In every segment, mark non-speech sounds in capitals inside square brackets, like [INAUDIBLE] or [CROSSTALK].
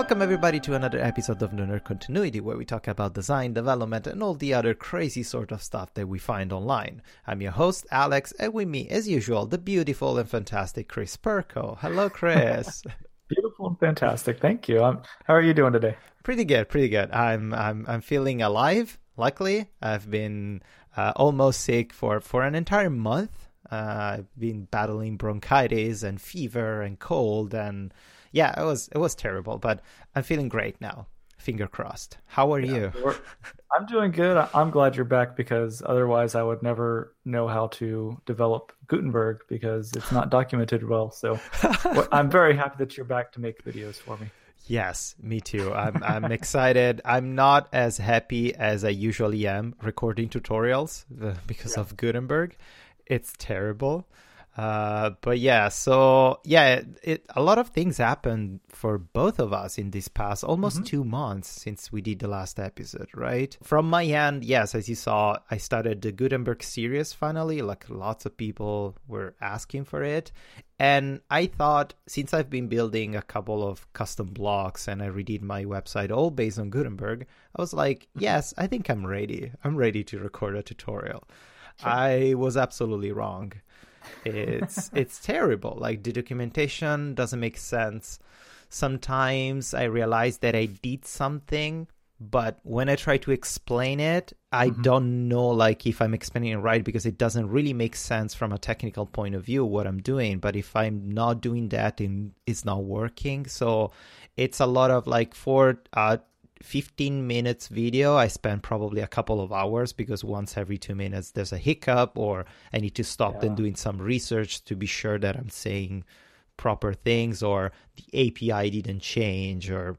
Welcome, everybody, to another episode of Lunar Continuity, where we talk about design, development, and all the other crazy sort of stuff that we find online. I'm your host, Alex, and with me, as usual, the beautiful and fantastic Chris Perko. Hello, Chris. [LAUGHS] beautiful and fantastic. Thank you. I'm, how are you doing today? Pretty good, pretty good. I'm I'm I'm feeling alive. Luckily, I've been uh, almost sick for for an entire month. Uh, I've been battling bronchitis and fever and cold and yeah, it was it was terrible, but I'm feeling great now. Finger crossed. How are yeah, you? [LAUGHS] I'm doing good. I'm glad you're back because otherwise I would never know how to develop Gutenberg because it's not documented well. So I'm [LAUGHS] very happy that you're back to make videos for me. Yes, me too. I'm I'm excited. I'm not as happy as I usually am recording tutorials uh, because yeah. of Gutenberg. It's terrible. Uh, but yeah, so yeah, it, it, a lot of things happened for both of us in this past almost mm-hmm. two months since we did the last episode, right? From my end, yes, as you saw, I started the Gutenberg series finally. Like lots of people were asking for it. And I thought, since I've been building a couple of custom blocks and I redid my website all based on Gutenberg, I was like, mm-hmm. yes, I think I'm ready. I'm ready to record a tutorial. Sure. I was absolutely wrong it's it's terrible. Like the documentation doesn't make sense. Sometimes i realize that i did something but when i try to explain it i mm-hmm. don't know like if i'm explaining it right because it doesn't really make sense from a technical point of view what i'm doing. But if i'm not doing that it's not working. So it's a lot of like for uh, 15 minutes video, I spend probably a couple of hours because once every two minutes there's a hiccup or I need to stop yeah. and doing some research to be sure that I'm saying proper things or the API didn't change or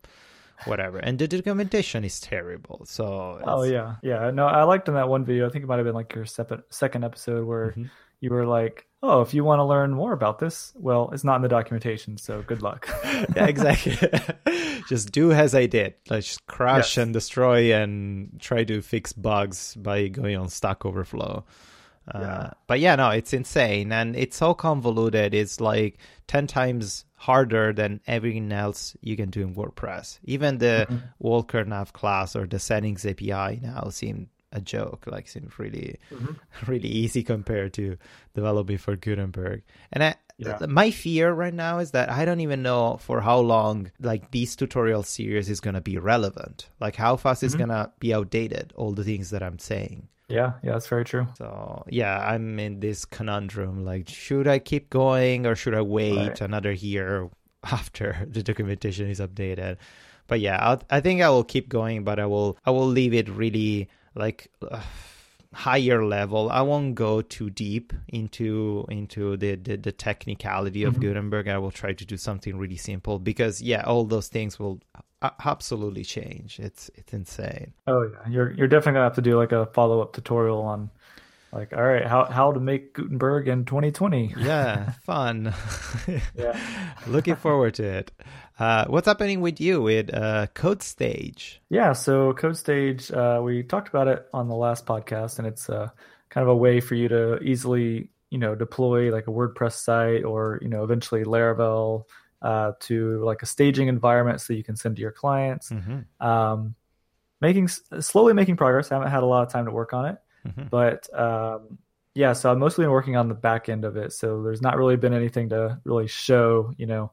whatever. And the documentation is terrible. So Oh yeah. Yeah. No, I liked in that one video, I think it might have been like your second episode where mm-hmm. You were like, oh, if you want to learn more about this, well, it's not in the documentation, so good luck. [LAUGHS] yeah, exactly. [LAUGHS] just do as I did. Like just crash yes. and destroy and try to fix bugs by going on Stack Overflow. Uh, yeah. But yeah, no, it's insane and it's so convoluted. It's like 10 times harder than everything else you can do in WordPress. Even the mm-hmm. Walker Nav class or the settings API now seem a joke. Like seems really, mm-hmm. [LAUGHS] really easy compared to developing for Gutenberg. And I, yeah. my fear right now is that I don't even know for how long like this tutorial series is gonna be relevant. Like how fast mm-hmm. it's gonna be outdated. All the things that I'm saying. Yeah, yeah, that's very true. So yeah, I'm in this conundrum. Like, should I keep going or should I wait right. another year [LAUGHS] after the documentation is updated? But yeah, I'll, I think I will keep going, but I will I will leave it really like uh, higher level. I won't go too deep into into the the, the technicality of mm-hmm. Gutenberg. I will try to do something really simple because yeah, all those things will absolutely change. It's it's insane. Oh yeah, you're you're definitely gonna have to do like a follow up tutorial on like all right how how to make gutenberg in 2020 yeah [LAUGHS] fun. Yeah. Looking forward to it. Uh, what's happening with you with uh, code stage? Yeah so code stage uh, we talked about it on the last podcast and it's uh, kind of a way for you to easily you know deploy like a wordpress site or you know eventually laravel uh, to like a staging environment so you can send to your clients. Mm-hmm. um, making slowly making progress. I haven't had a lot of time to work on it Mm-hmm. But um, yeah, so I've mostly been working on the back end of it. So there's not really been anything to really show, you know.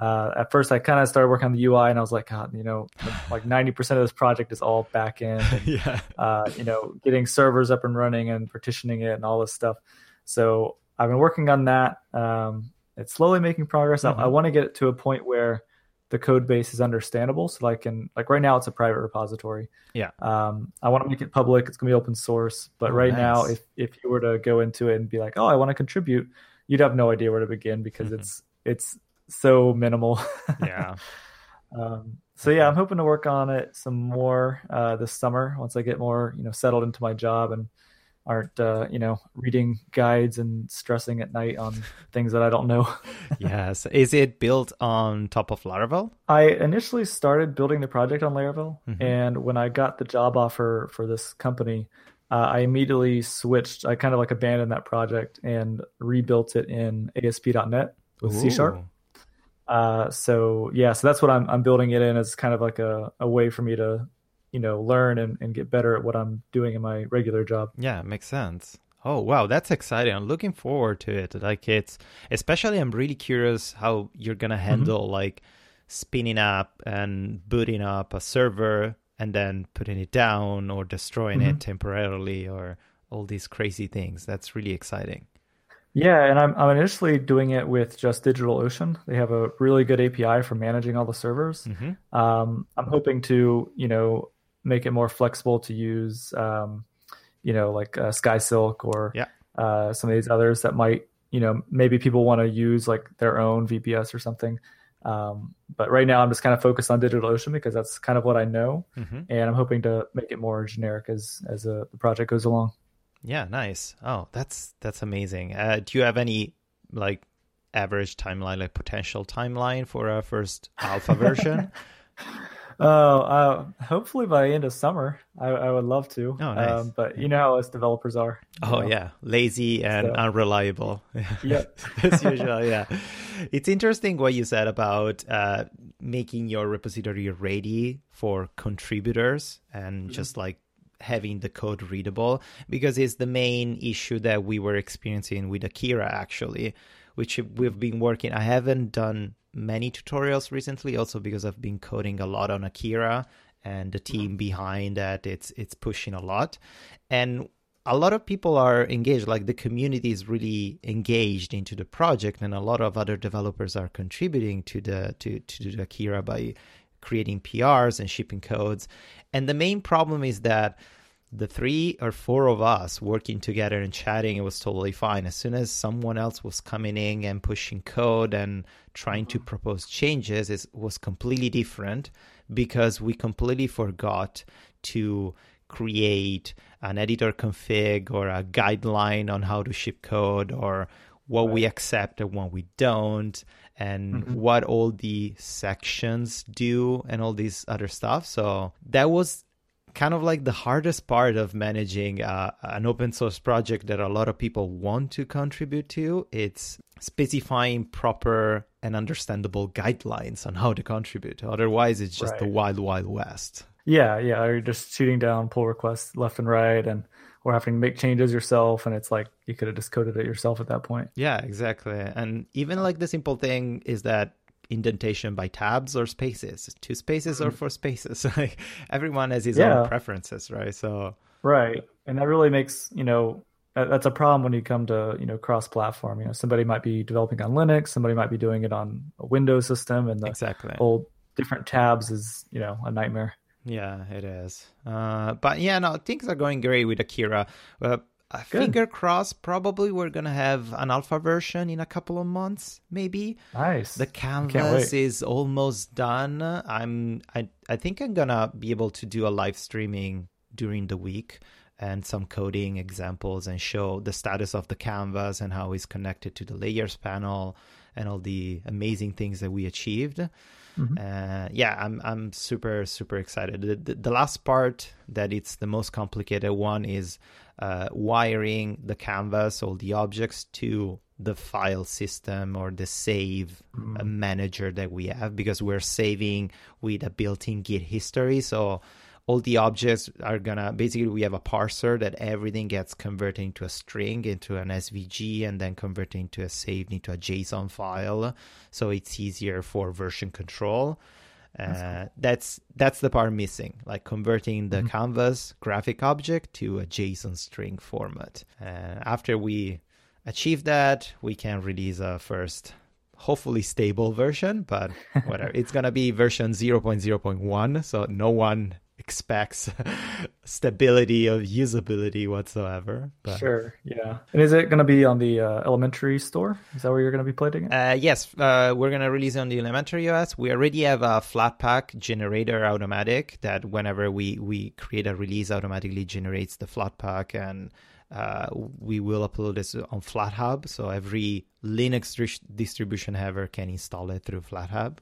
Uh, at first, I kind of started working on the UI, and I was like, God, you know, like 90% of this project is all back end. [LAUGHS] And, yeah. Uh, you know, getting servers up and running and partitioning it and all this stuff. So I've been working on that. Um, it's slowly making progress. Mm-hmm. I, I want to get it to a point where the code base is understandable. So like in like right now it's a private repository. Yeah. Um, I want to make it public. It's gonna be open source. But oh, right nice. now, if if you were to go into it and be like, oh, I want to contribute, you'd have no idea where to begin because mm-hmm. it's it's so minimal. [LAUGHS] yeah. Um, so yeah, I'm hoping to work on it some more uh, this summer once I get more you know settled into my job and aren't uh, you know reading guides and stressing at night on things that I don't know. [LAUGHS] yes, is it built on top of Laravel? I initially started building the project on Laravel, mm-hmm. and when I got the job offer for this company, uh, I immediately switched. I kind of like abandoned that project and rebuilt it in ASP.NET with C Sharp. Uh, so yeah, so that's what I'm I'm building it in as kind of like a, a way for me to, you know, learn and, and get better at what I'm doing in my regular job. Yeah, makes sense. Oh wow, that's exciting! I'm looking forward to it. Like it's especially, I'm really curious how you're gonna mm-hmm. handle mm-hmm. like spinning up and booting up a server and then putting it down or destroying mm-hmm. it temporarily or all these crazy things. That's really exciting. Yeah, and I'm I'm initially doing it with just DigitalOcean. They have a really good API for managing all the servers. Mm-hmm. Um, I'm hoping to you know make it more flexible to use, um, you know, like uh, SkySilk or yeah. uh, some of these others that might you know maybe people want to use like their own VPS or something. Um, but right now, I'm just kind of focused on DigitalOcean because that's kind of what I know, mm-hmm. and I'm hoping to make it more generic as as uh, the project goes along. Yeah, nice. Oh, that's that's amazing. Uh, do you have any like average timeline, like potential timeline for a first alpha version? [LAUGHS] Oh, uh, hopefully by the end of summer. I, I would love to. Oh, nice. Um, but you know how us developers are. Oh know? yeah, lazy and so, unreliable. Yeah, [LAUGHS] as usual. Yeah, it's interesting what you said about uh, making your repository ready for contributors and mm-hmm. just like having the code readable because it's the main issue that we were experiencing with Akira actually, which we've been working. I haven't done many tutorials recently, also because I've been coding a lot on Akira and the mm-hmm. team behind that. It's it's pushing a lot. And a lot of people are engaged like the community is really engaged into the project and a lot of other developers are contributing to the to, to the akira by creating prs and shipping codes. And the main problem is that the three or four of us working together and chatting, it was totally fine. As soon as someone else was coming in and pushing code and trying to propose changes, it was completely different because we completely forgot to create an editor config or a guideline on how to ship code or what right. we accept and what we don't and mm-hmm. what all the sections do and all these other stuff so that was kind of like the hardest part of managing uh, an open source project that a lot of people want to contribute to it's specifying proper and understandable guidelines on how to contribute. Otherwise it's just right. the wild wild west. Yeah yeah you're just shooting down pull requests left and right and or having to make changes yourself and it's like you could have just coded it yourself at that point. Yeah exactly. And even like the simple thing is that indentation by tabs or spaces. Two spaces or mm-hmm. four spaces. [LAUGHS] like everyone has his yeah. own preferences, right? So right, and that really makes you know that's a problem when you come to you know cross-platform. You know, somebody might be developing on Linux, somebody might be doing it on a Windows system, and the exactly whole different tabs is you know a nightmare. Yeah, it is. Uh, but yeah, no, things are going great with Akira. Uh, uh, finger crossed, probably we're gonna have an alpha version in a couple of months, maybe. Nice. The canvas is almost done. I'm I I think I'm gonna be able to do a live streaming during the week and some coding examples and show the status of the canvas and how it's connected to the layers panel and all the amazing things that we achieved. Mm-hmm. Uh, yeah, I'm I'm super super excited. The, the, the, last part that it's the most complicated one is uh, wiring the canvas, all the objects to the file system or the save mm-hmm. manager that we have because we're saving with a built-in Git history. So all the objects are gonna basically we have a parser that everything gets converted into a string into an svg and then converted into a saved into a json file so it's easier for version control that's, uh, cool. that's that's the part missing like converting the mm-hmm. canvas graphic object to a json string format uh, after we achieve that we can release a first hopefully stable version but [LAUGHS] whatever it's gonna be version 0.0.1 so no one expects [LAUGHS] stability of usability whatsoever. But. Sure, yeah. And is it going to be on the uh, elementary store? Is that where you're going to be playing it? Uh, yes, uh, we're going to release it on the elementary OS. We already have a Flatpak generator automatic that whenever we, we create a release, automatically generates the Flatpak and uh, we will upload this on FlatHub. So every Linux distribution ever can install it through FlatHub.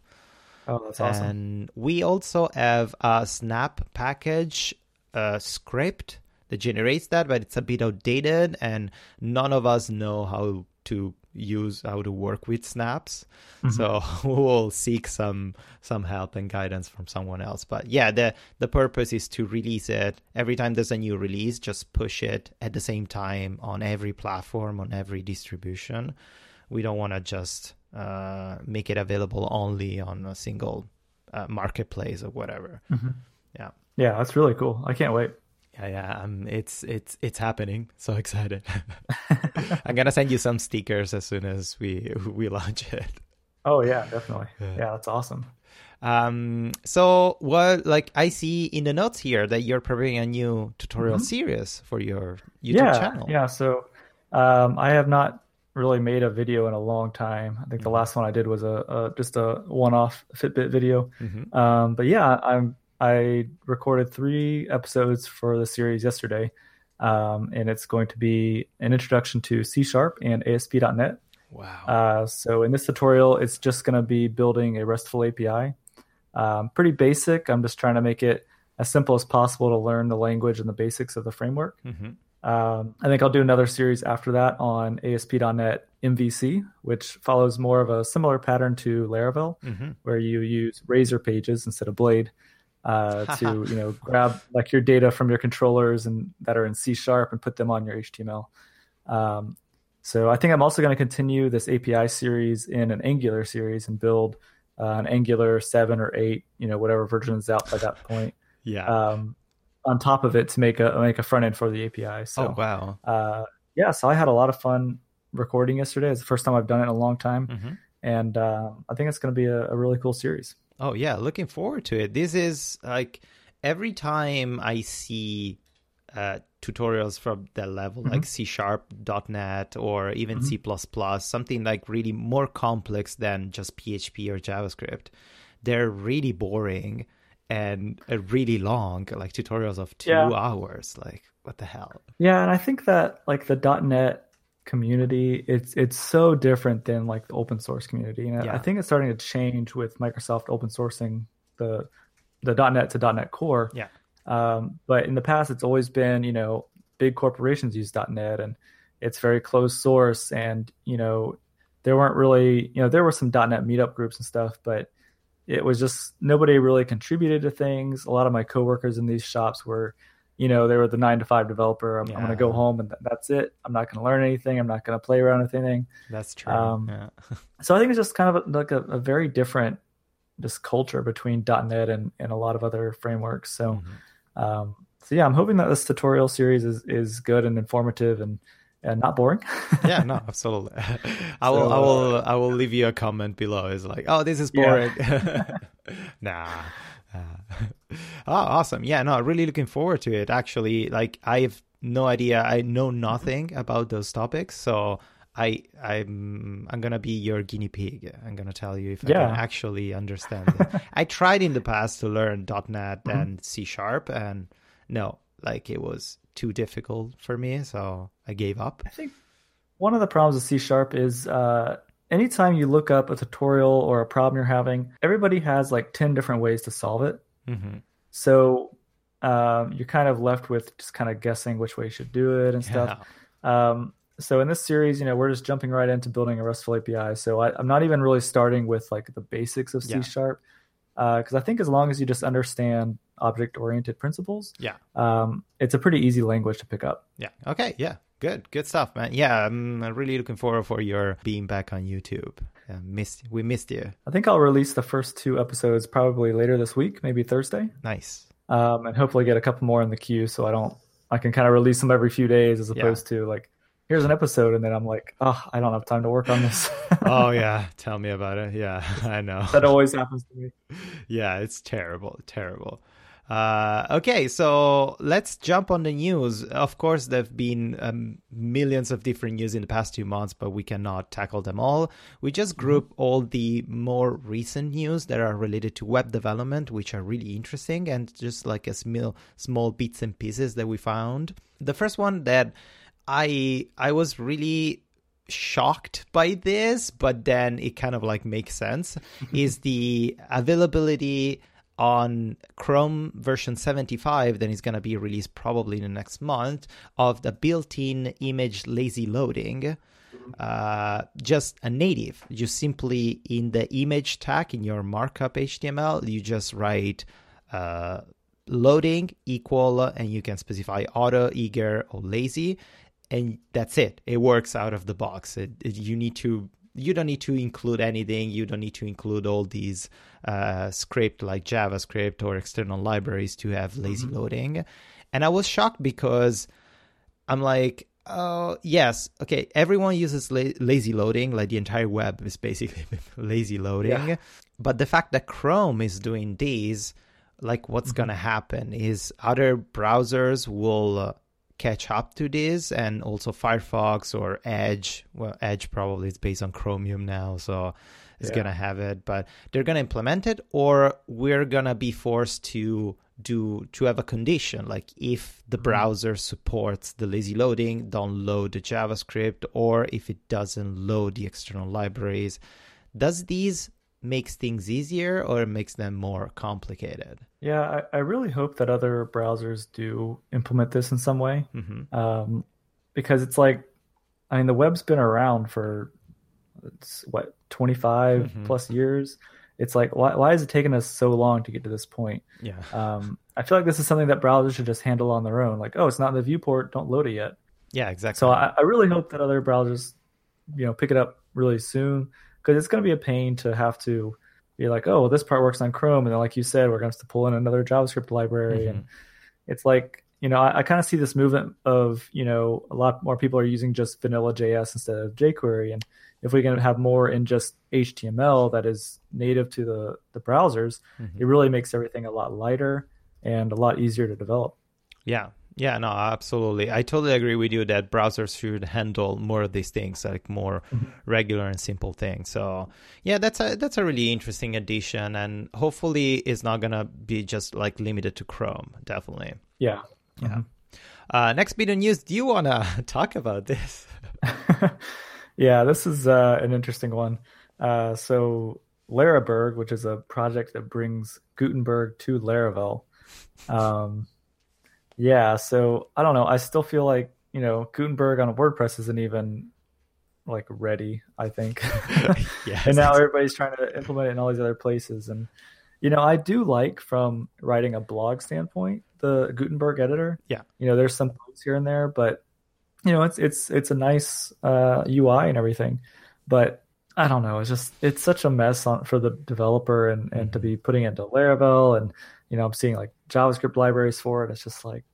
Oh, that's awesome. And we also have a snap package uh, script that generates that, but it's a bit outdated, and none of us know how to use how to work with snaps. Mm-hmm. So [LAUGHS] we'll seek some some help and guidance from someone else. But yeah, the the purpose is to release it every time there's a new release. Just push it at the same time on every platform, on every distribution. We don't want to just uh, make it available only on a single uh, marketplace or whatever. Mm-hmm. Yeah, yeah, that's really cool. I can't wait. Yeah, yeah, um, it's it's it's happening. [LAUGHS] So excited! [LAUGHS] I'm gonna send you some stickers as soon as we [LAUGHS] we launch it. Oh yeah, definitely. Yeah, yeah that's awesome. Um, so what like I see in the notes here that you're preparing a new tutorial mm-hmm. series for your YouTube yeah, channel. Yeah, so um, I have not really made a video in a long time. I think mm-hmm. the last one I did was a, a just a one-off Fitbit video. Mm-hmm. Um, but yeah, I'm I recorded three episodes for the series yesterday, um, and it's going to be an introduction to C Sharp and ASP.NET. Wow. Uh, so in this tutorial, it's just going to be building a RESTful API. Um, pretty basic. I'm just trying to make it as simple as possible to learn the language and the basics of the framework. Mm-hmm. Um, I think I'll do another series after that on ASP.NET MVC, which follows more of a similar pattern to Laravel, mm-hmm. where you use Razor pages instead of Blade uh, [LAUGHS] to you know grab like your data from your controllers and that are in C sharp and put them on your HTML. Um, so I think I'm also going to continue this API series in an Angular series and build uh, an Angular seven or eight, you know, whatever version is out by that point. yeah. Um, on top of it to make a make a front end for the API. So oh, wow. Uh, yeah, so I had a lot of fun recording yesterday. It's the first time I've done it in a long time, mm-hmm. and uh, I think it's going to be a, a really cool series. Oh yeah, looking forward to it. This is like every time I see uh, tutorials from that level, mm-hmm. like C Sharp, .NET, or even mm-hmm. C++, something like really more complex than just PHP or JavaScript. They're really boring and uh, really long, like tutorials of two yeah. hours. Like, what the hell? Yeah, and I think that like the .NET community it's it's so different than like the open source community and yeah. i think it's starting to change with microsoft open sourcing the the net to .NET Core yeah um, but in the past it's always been you know big corporations use net and it's very closed source and you know there weren't really you know there were some net meetup groups and stuff but it was just nobody really contributed to things a lot of my coworkers in these shops were you know, they were the nine to five developer. I'm, yeah. I'm going to go home and th- that's it. I'm not going to learn anything. I'm not going to play around with anything. That's true. Um, yeah. [LAUGHS] so I think it's just kind of a, like a, a, very different just culture between .NET and, and a lot of other frameworks. So, mm-hmm. um, so yeah, I'm hoping that this tutorial series is, is good and informative and, and not boring. yeah, no, [LAUGHS] absolutely. [LAUGHS] I will, so, I will, uh, I will leave you a comment below. It's like, oh, this is boring. Yeah. [LAUGHS] nah. Uh, oh, awesome. Yeah, no, really looking forward to it. Actually, like I have no idea. I know nothing about those topics, so I I'm I'm gonna be your guinea pig. I'm gonna tell you if yeah. I can actually understand it. I tried in the past to learn .NET mm-hmm. and C sharp, and no, like it was too difficult for me, so I gave up. I think one of the problems with C sharp is uh, anytime you look up a tutorial or a problem you're having, everybody has like 10 different ways to solve it. Mm-hmm. So um, you're kind of left with just kind of guessing which way you should do it and stuff. Yeah. Um, so in this series, you know, we're just jumping right into building a RESTful API. So I, am not even really starting with like the basics of C yeah. sharp because uh, I think as long as you just understand object oriented principles, yeah, um, it's a pretty easy language to pick up. Yeah. Okay. Yeah. Good, good stuff, man. Yeah, I'm really looking forward for your being back on YouTube. Missed we missed you. I think I'll release the first two episodes probably later this week, maybe Thursday. Nice. Um, and hopefully get a couple more in the queue, so I don't. I can kind of release them every few days as opposed yeah. to like here's an episode and then I'm like, oh, I don't have time to work on this. [LAUGHS] oh yeah, [LAUGHS] tell me about it. Yeah, [LAUGHS] I know. that always happens to me. Yeah, it's terrible, terrible. Uh, okay, so let's jump on the news. Of course, there have been um, millions of different news in the past two months, but we cannot tackle them all. We just mm-hmm. group all the more recent news that are related to web development, which are really interesting, and just like a small small bits and pieces that we found. The first one that I I was really shocked by this, but then it kind of like makes sense [LAUGHS] is the availability on Chrome version 75, then it's going to be released probably in the next month, of the built in image lazy loading. uh, just a native. You simply in the image tag in your markup HTML, you just write uh, loading equal, and you can specify auto, eager, or lazy, and that's it. It works out of the box. It, it, you need to you don't need to include anything. You don't need to include all these uh, script like JavaScript or external libraries to have lazy mm-hmm. loading. And I was shocked because I'm like, oh yes, okay. Everyone uses la- lazy loading. Like the entire web is basically [LAUGHS] lazy loading. Yeah. But the fact that Chrome is doing these, like, what's mm-hmm. gonna happen is other browsers will. Catch up to this and also firefox or edge well edge probably is based on chromium now so it's yeah. gonna have it but they're gonna implement it or we're gonna be forced to do to have a condition like if the mm-hmm. browser supports the lazy loading don't load the javascript or if it doesn't load the external libraries does these makes things easier or makes them more complicated yeah, I, I, really hope that other browsers do implement this in some way, mm-hmm. um, because it's like, I mean, the web's been around for it's what 25 mm-hmm. plus years. It's like, why, why is it taking us so long to get to this point? Yeah. Um, I feel like this is something that browsers should just handle on their own. Like, oh, it's not in the viewport, don't load it yet. Yeah, exactly. So I, I really hope that other browsers, you know, pick it up really soon because it's going to be a pain to have to be like, oh, well, this part works on Chrome, and then like you said, we're going to have to pull in another JavaScript library, mm-hmm. and it's like you know I, I kind of see this movement of you know a lot more people are using just vanilla JS instead of jQuery, and if we can have more in just HTML that is native to the the browsers, mm-hmm. it really makes everything a lot lighter and a lot easier to develop. Yeah, yeah, no, absolutely. I totally agree with you that browsers should handle more of these things, like more mm-hmm. regular and simple things. So, yeah, that's a that's a really interesting addition, and hopefully, it's not gonna be just like limited to Chrome. Definitely. Yeah. Yeah. Mm-hmm. Uh, next bit of news. Do you want to [LAUGHS] talk about this? [LAUGHS] yeah, this is uh, an interesting one. Uh, so Laraberg, which is a project that brings Gutenberg to Laravel. Um, yeah, so I don't know. I still feel like you know Gutenberg on WordPress isn't even like ready. I think, [LAUGHS] [LAUGHS] yes. and now everybody's trying to implement it in all these other places. And you know, I do like from writing a blog standpoint the Gutenberg editor. Yeah, you know, there's some bugs here and there, but you know, it's it's it's a nice uh, UI and everything. But I don't know. It's just it's such a mess on for the developer and and to mm-hmm. be putting into Laravel and you know I'm seeing like JavaScript libraries for it. It's just like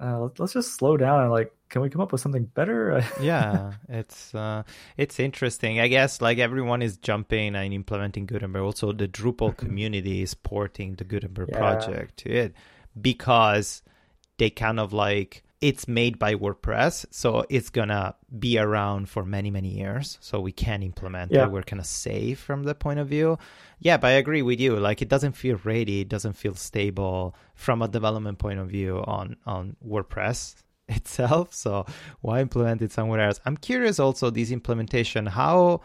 uh, let's just slow down and like can we come up with something better [LAUGHS] yeah it's uh, it's interesting i guess like everyone is jumping and implementing gutenberg also the drupal [LAUGHS] community is porting the gutenberg yeah. project to it because they kind of like it's made by WordPress, so it's gonna be around for many many years. So we can implement yeah. it. We're kind of safe from the point of view. Yeah, but I agree with you. Like it doesn't feel ready. It doesn't feel stable from a development point of view on on WordPress [LAUGHS] itself. So why implement it somewhere else? I'm curious also this implementation how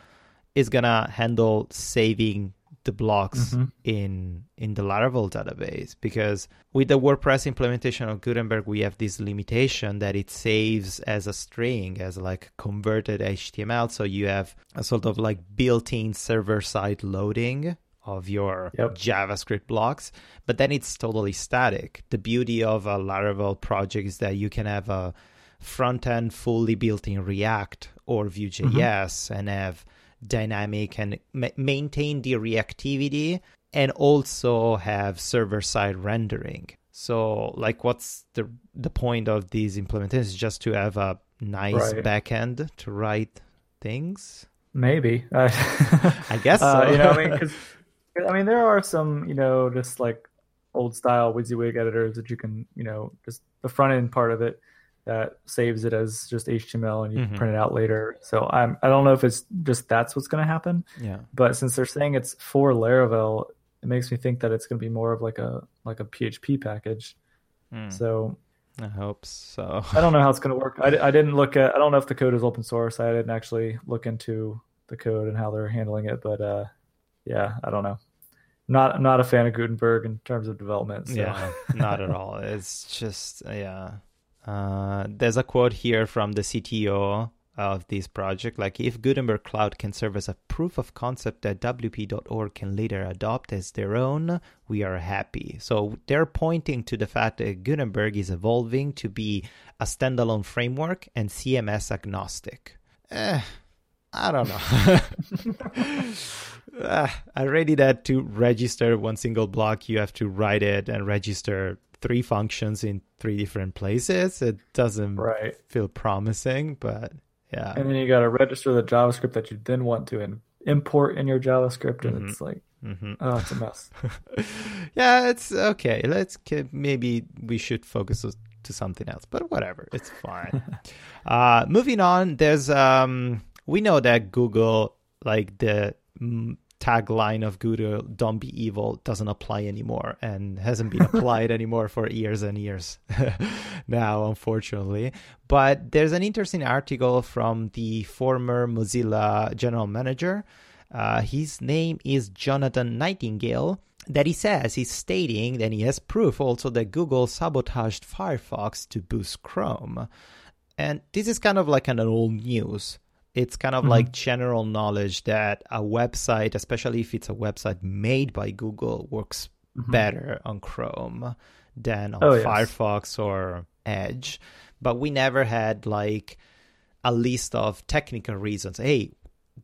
is gonna handle saving the blocks mm-hmm. in in the Laravel database because with the WordPress implementation of Gutenberg we have this limitation that it saves as a string as like converted HTML so you have a sort of like built-in server side loading of your yep. JavaScript blocks but then it's totally static the beauty of a Laravel project is that you can have a front end fully built in React or Vue.js mm-hmm. and have dynamic and ma- maintain the reactivity and also have server side rendering. So, like, what's the the point of these implementations? Just to have a nice right. backend to write things? Maybe. [LAUGHS] I guess so. Uh, you know, I mean, [LAUGHS] because I mean, there are some, you know, just like old style WYSIWYG editors that you can, you know, just the front end part of it that saves it as just HTML and you mm-hmm. print it out later. So I'm I don't know if it's just that's what's going to happen. Yeah. But since they're saying it's for Laravel, it makes me think that it's going to be more of like a like a PHP package. Mm. So I hope so. I don't know how it's going to work. I, I didn't look at. I don't know if the code is open source. I didn't actually look into the code and how they're handling it. But uh, yeah, I don't know. Not I'm not a fan of Gutenberg in terms of development. So. Yeah, not at [LAUGHS] all. It's just yeah. Uh, there's a quote here from the CTO of this project. Like, if Gutenberg Cloud can serve as a proof of concept that WP.org can later adopt as their own, we are happy. So, they're pointing to the fact that Gutenberg is evolving to be a standalone framework and CMS agnostic. Eh, I don't know. [LAUGHS] uh, already that to register one single block, you have to write it and register three functions in three different places. It doesn't right. feel promising, but yeah. And then you got to register the JavaScript that you then want to in, import in your JavaScript, and mm-hmm. it's like, mm-hmm. oh, it's a mess. [LAUGHS] yeah, it's okay. Let's maybe we should focus to something else, but whatever, it's fine. [LAUGHS] uh, moving on, there's um, we know that Google like the tagline of Google, don't be evil, doesn't apply anymore and hasn't been applied [LAUGHS] anymore for years and years [LAUGHS] now, unfortunately. But there's an interesting article from the former Mozilla general manager. Uh, his name is Jonathan Nightingale. That he says he's stating that he has proof also that Google sabotaged Firefox to boost Chrome. And this is kind of like an old news it's kind of mm-hmm. like general knowledge that a website, especially if it's a website made by Google, works mm-hmm. better on Chrome than on oh, Firefox yes. or Edge. But we never had like a list of technical reasons. Hey,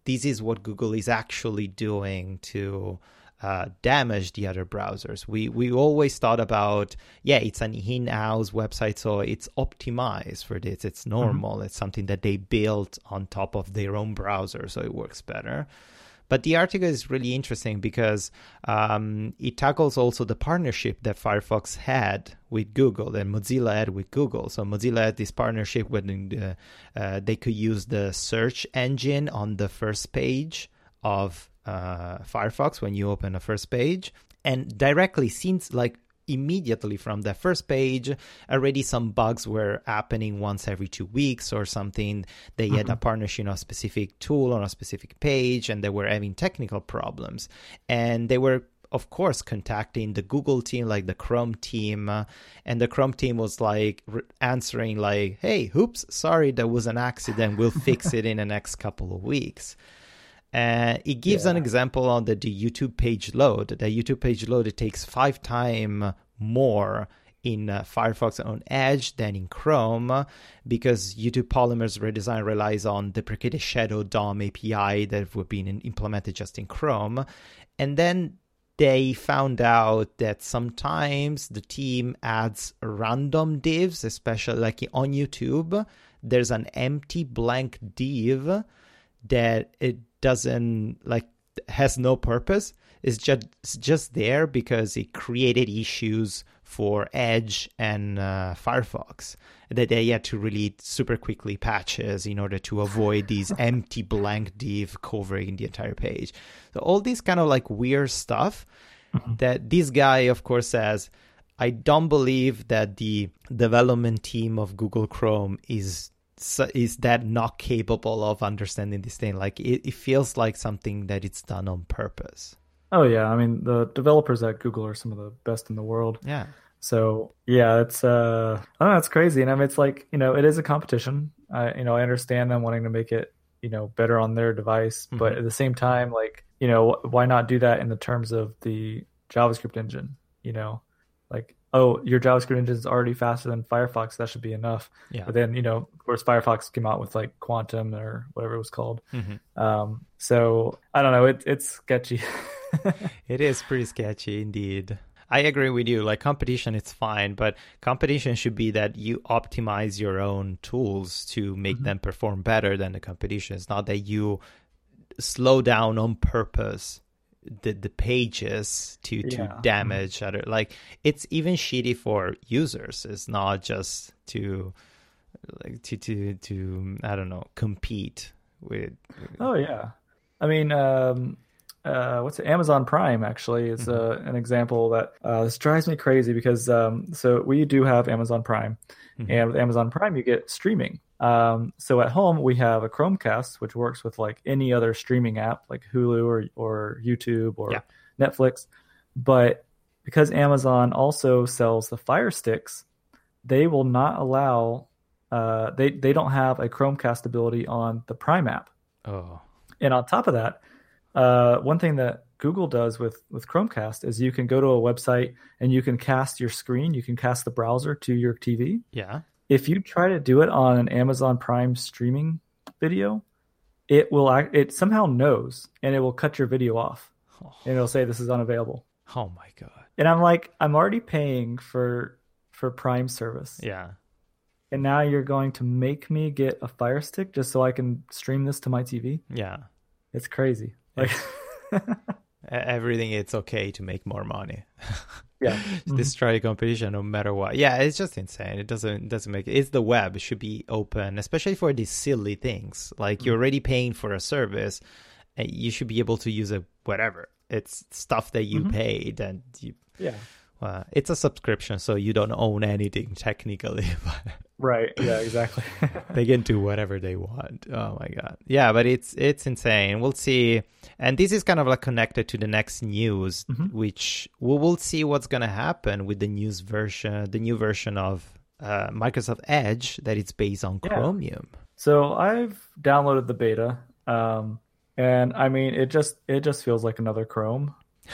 this is what Google is actually doing to uh, damage the other browsers. We we always thought about yeah, it's an in-house website, so it's optimized for this. It's mm-hmm. normal. Mm-hmm. It's something that they built on top of their own browser, so it works better. But the article is really interesting because um, it tackles also the partnership that Firefox had with Google and Mozilla had with Google. So Mozilla had this partnership where the, uh, they could use the search engine on the first page of uh, Firefox when you open a first page, and directly since like immediately from the first page already some bugs were happening once every two weeks or something. They mm-hmm. had a partnership on a specific tool on a specific page and they were having technical problems. And they were of course contacting the google team like the chrome team. Uh, and the chrome team was like re- answering like hey oops sorry there was an accident. We'll fix it in the next couple of weeks uh, it gives yeah. an example on the, the YouTube page load. The YouTube page load it takes five times more in uh, Firefox on Edge than in Chrome because YouTube Polymer's redesign relies on deprecated Shadow DOM API that would be implemented just in Chrome. And then they found out that sometimes the team adds random divs, especially like on YouTube. There's an empty blank div that it doesn't like has no purpose. It's just just there because it created issues for Edge and uh, Firefox that they had to really super quickly patches in order to avoid these [LAUGHS] empty blank div covering the entire page. So all this kind of like weird stuff mm-hmm. that this guy of course says I don't believe that the development team of Google Chrome is is that not capable of understanding this thing? Like it, it feels like something that it's done on purpose. Oh yeah. I mean the developers at google are some of the best in the world. Yeah. So yeah it's uh i don't know it's crazy. And i mean it's like you know it is a competition. I you know i understand them wanting to make it you know better on their device mm-hmm. but at the same time like you know why not do that in the terms of the javascript engine? You know like oh, your JavaScript engine is already faster than Firefox. That should be enough. Yeah. But then, you know, of course, Firefox came out with like Quantum or whatever it was called. Mm-hmm. Um, so I don't know. It, it's sketchy. [LAUGHS] it is pretty sketchy indeed. I agree with you. Like competition, it's fine, but competition should be that you optimize your own tools to make mm-hmm. them perform better than the competition. It's not that you slow down on purpose the the pages to yeah. to damage other like it's even shitty for users it's not just to like to to to i don't know compete with, oh yeah i mean um uh, what's it? Amazon Prime actually is mm-hmm. uh, an example that uh, this drives me crazy because um, so we do have Amazon Prime, mm-hmm. and with Amazon Prime you get streaming. Um, so at home we have a Chromecast which works with like any other streaming app like Hulu or or YouTube or yeah. Netflix, but because Amazon also sells the Fire Sticks, they will not allow uh, they they don't have a Chromecast ability on the Prime app. Oh, And on top of that, uh, one thing that Google does with with Chromecast is you can go to a website and you can cast your screen, you can cast the browser to your TV. yeah. If you try to do it on an Amazon Prime streaming video, it will act, it somehow knows and it will cut your video off Oh, and it'll say this is unavailable. oh my god. And I'm like, I'm already paying for for Prime service. Yeah. And now you're going to make me get a Fire Stick just so I can stream this to my TV? Yeah. It's crazy. Like [LAUGHS] Everything it's okay to make more money. [LAUGHS] Yeah. [LAUGHS] Destroy competition no matter what. Yeah, it's just insane. It doesn't doesn't make it's the web. It should be open, especially for these silly things. Like you're already paying for a service, and you should be able to use it whatever. It's stuff that you Mhm. paid and you yeah. Uh, it's a subscription, so you don't own anything technically, [LAUGHS] Right. Yeah, exactly. [LAUGHS] they can do whatever they want. Oh my god. Yeah, but it's it's insane. We'll see. And this is kind of like connected to the next news, Mhm. which we will see what's gonna happen with the news version, the new version of uh, Microsoft Edge that it's based on Yeah. Chromium. so I've downloaded the beta. Um and I mean it just it just feels like another Chrome.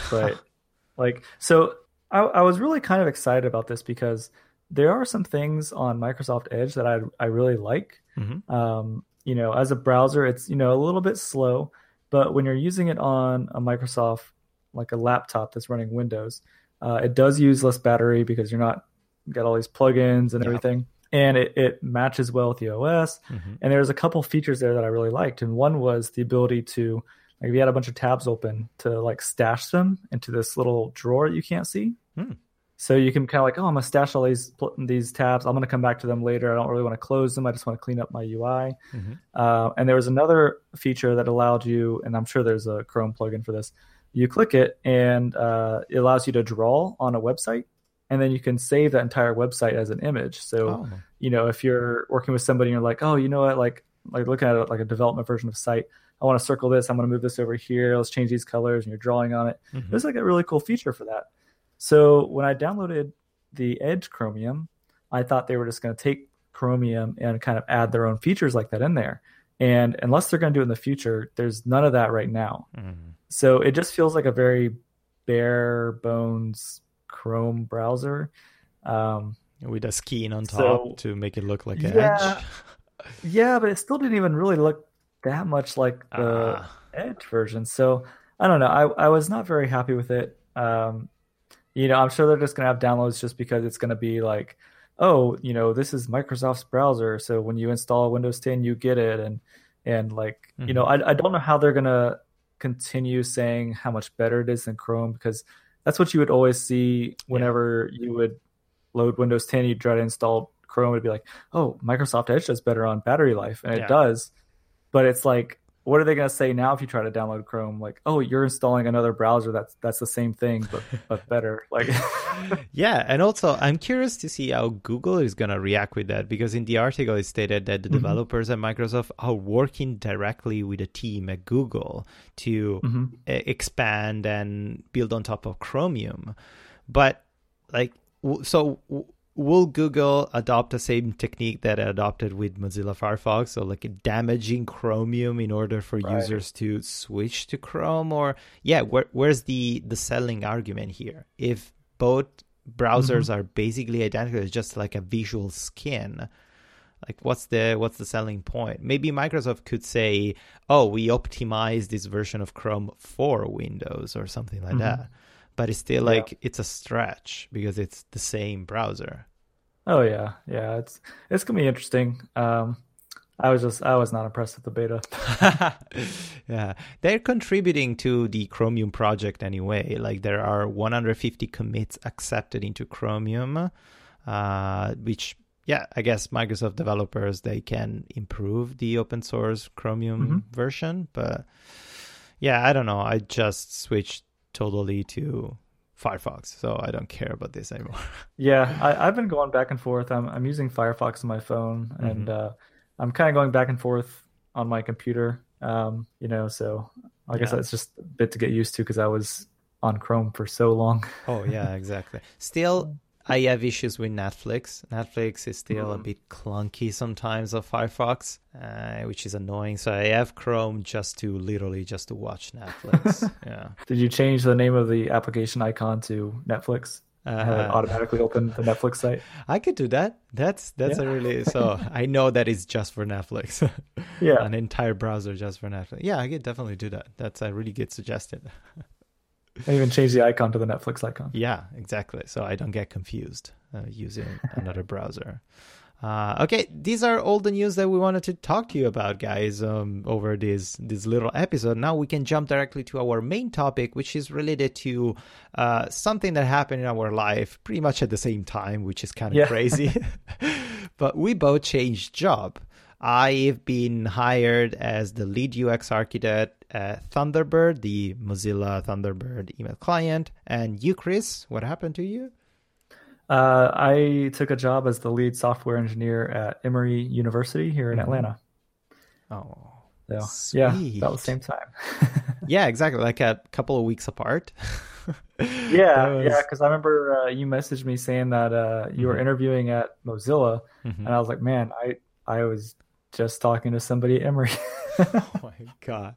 But [LAUGHS] like so I, I was really kind of excited about this because there are some things on Microsoft Edge that I I really like. Mhm. Um, you know, as a browser, it's you know a little bit slow, but when you're using it on a Microsoft like a laptop that's running Windows, uh, it does use less battery because you're not you got all these plugins and Yeah. everything, and it, it matches well with the OS. Mhm. And there's a couple features there that I really liked, and one was the ability to like if you had a bunch of tabs open to like stash them into this little drawer you can't see. Hmm. So you can kind of like, oh, I'm gonna stash all these these tabs. I'm gonna come back to them later. I don't really want to close them. I just want to clean up my UI. Mhm. Uh, and there was another feature that allowed you, and I'm sure there's a Chrome plugin for this. You click it, and uh, it allows you to draw on a website, and then you can save that entire website as an image. So Oh. you know, if you're working with somebody and you're like, oh, you know what, like like looking at it like a development version of site, I want to circle this, I'm going to move this over here, let's change these colors, and you're drawing on it. Mhm. There's like a really cool feature for that. So when I downloaded the Edge Chromium, I thought they were just going to take Chromium and kind of add their own features like that in there. And unless they're going to do it in the future, there's none of that right now. Mhm. So it just feels like a very bare bones Chrome browser. Um, With a skin on top So- to make it look like Yeah. Edge. [LAUGHS] Yeah, but it still didn't even really look that much like the Ah. Edge version. So I don't know. I, I was not very happy with it. Um, you know, I'm sure they're just gonna have downloads just because it's gonna be like, oh, you know, this is Microsoft's browser, so when you install Windows 10, you get it, and and like, you know, I I don't know how they're gonna continue saying how much better it is than Chrome because that's what you would always see whenever you would load Windows 10, you'd try to install Chrome, it'd be like, oh, Microsoft Edge does better on battery life, and it does. But it's like, what are they going to say now if you try to download Chrome? Like, oh, you're installing another browser that's that's the same thing but but better. [LAUGHS] Like, [LAUGHS] yeah, and also I'm curious to see how Google is going to react with that because in the article it stated that the Mhm. developers at Microsoft are working directly with a team at Google to Mhm. uh, expand and build on top of Chromium. But like, so will Google adopt the same technique that it adopted with Mozilla Firefox, so like damaging Chromium in order for Right. users to switch to Chrome? Or yeah, where, where's the the selling argument here? If both browsers are basically identical, it's just like a visual skin like what's the what's the selling point maybe microsoft could say oh we optimize this version of chrome for windows or something like Mhm. that but it's still Yeah. like it's a stretch because it's the same browser oh yeah, yeah, it's it's gonna be interesting. Um, I was just I was not impressed with the beta. [LAUGHS] yeah. They're contributing to the chromium project anyway. Like there are 150 commits accepted into chromium uh, which yeah i guess microsoft developers they can improve the open source chromium version but yeah i don't know. I just switched totally to firefox so i don't care about this anymore [LAUGHS] Yeah, I, I've been going back and forth. I'm I'm using Firefox on my phone, and uh, I'm kind of going back and forth on my computer. Um, you know, so I guess Yeah. that's just a bit to get used to because I was on Chrome for so long. oh yeah [LAUGHS] exactly still I have issues with Netflix. Netflix is still mm. a bit clunky sometimes of Firefox, uh, which is annoying. So I have Chrome just to literally just to watch Netflix. [LAUGHS] yeah. Did you change the name of the application icon to Netflix? Uh, automatically open the Netflix site. I could do that. That's that's yeah. a really so [LAUGHS] I know that it's just for Netflix. yeah, [LAUGHS] an entire browser just for Netflix. Yeah, I could definitely do that. That's a really good suggestion. I even change the icon to the Netflix icon. Yeah, exactly. So I don't get confused uh, using another browser. Uh, okay, these are all the news that we wanted to talk to you about, guys, um, over this this little episode. Now we can jump directly to our main topic, which is related to uh, something that happened in our life pretty much at the same time, which is kind of yeah. crazy. [LAUGHS] [LAUGHS] but we both changed job. I've been hired as the lead UX architect at Thunderbird, the Mozilla Thunderbird email client. And you, Chris, what happened to you? Uh, I took a job as the lead software engineer at Emory University here in mm-hmm. Atlanta. Oh, so, sweet. yeah, about the same time. [LAUGHS] yeah, exactly. Like a couple of weeks apart. [LAUGHS] yeah, was... yeah. Because I remember uh, you messaged me saying that uh, you mm-hmm. were interviewing at Mozilla, mm-hmm. and I was like, man, I I was just talking to somebody at Emory. [LAUGHS] [LAUGHS] oh my god.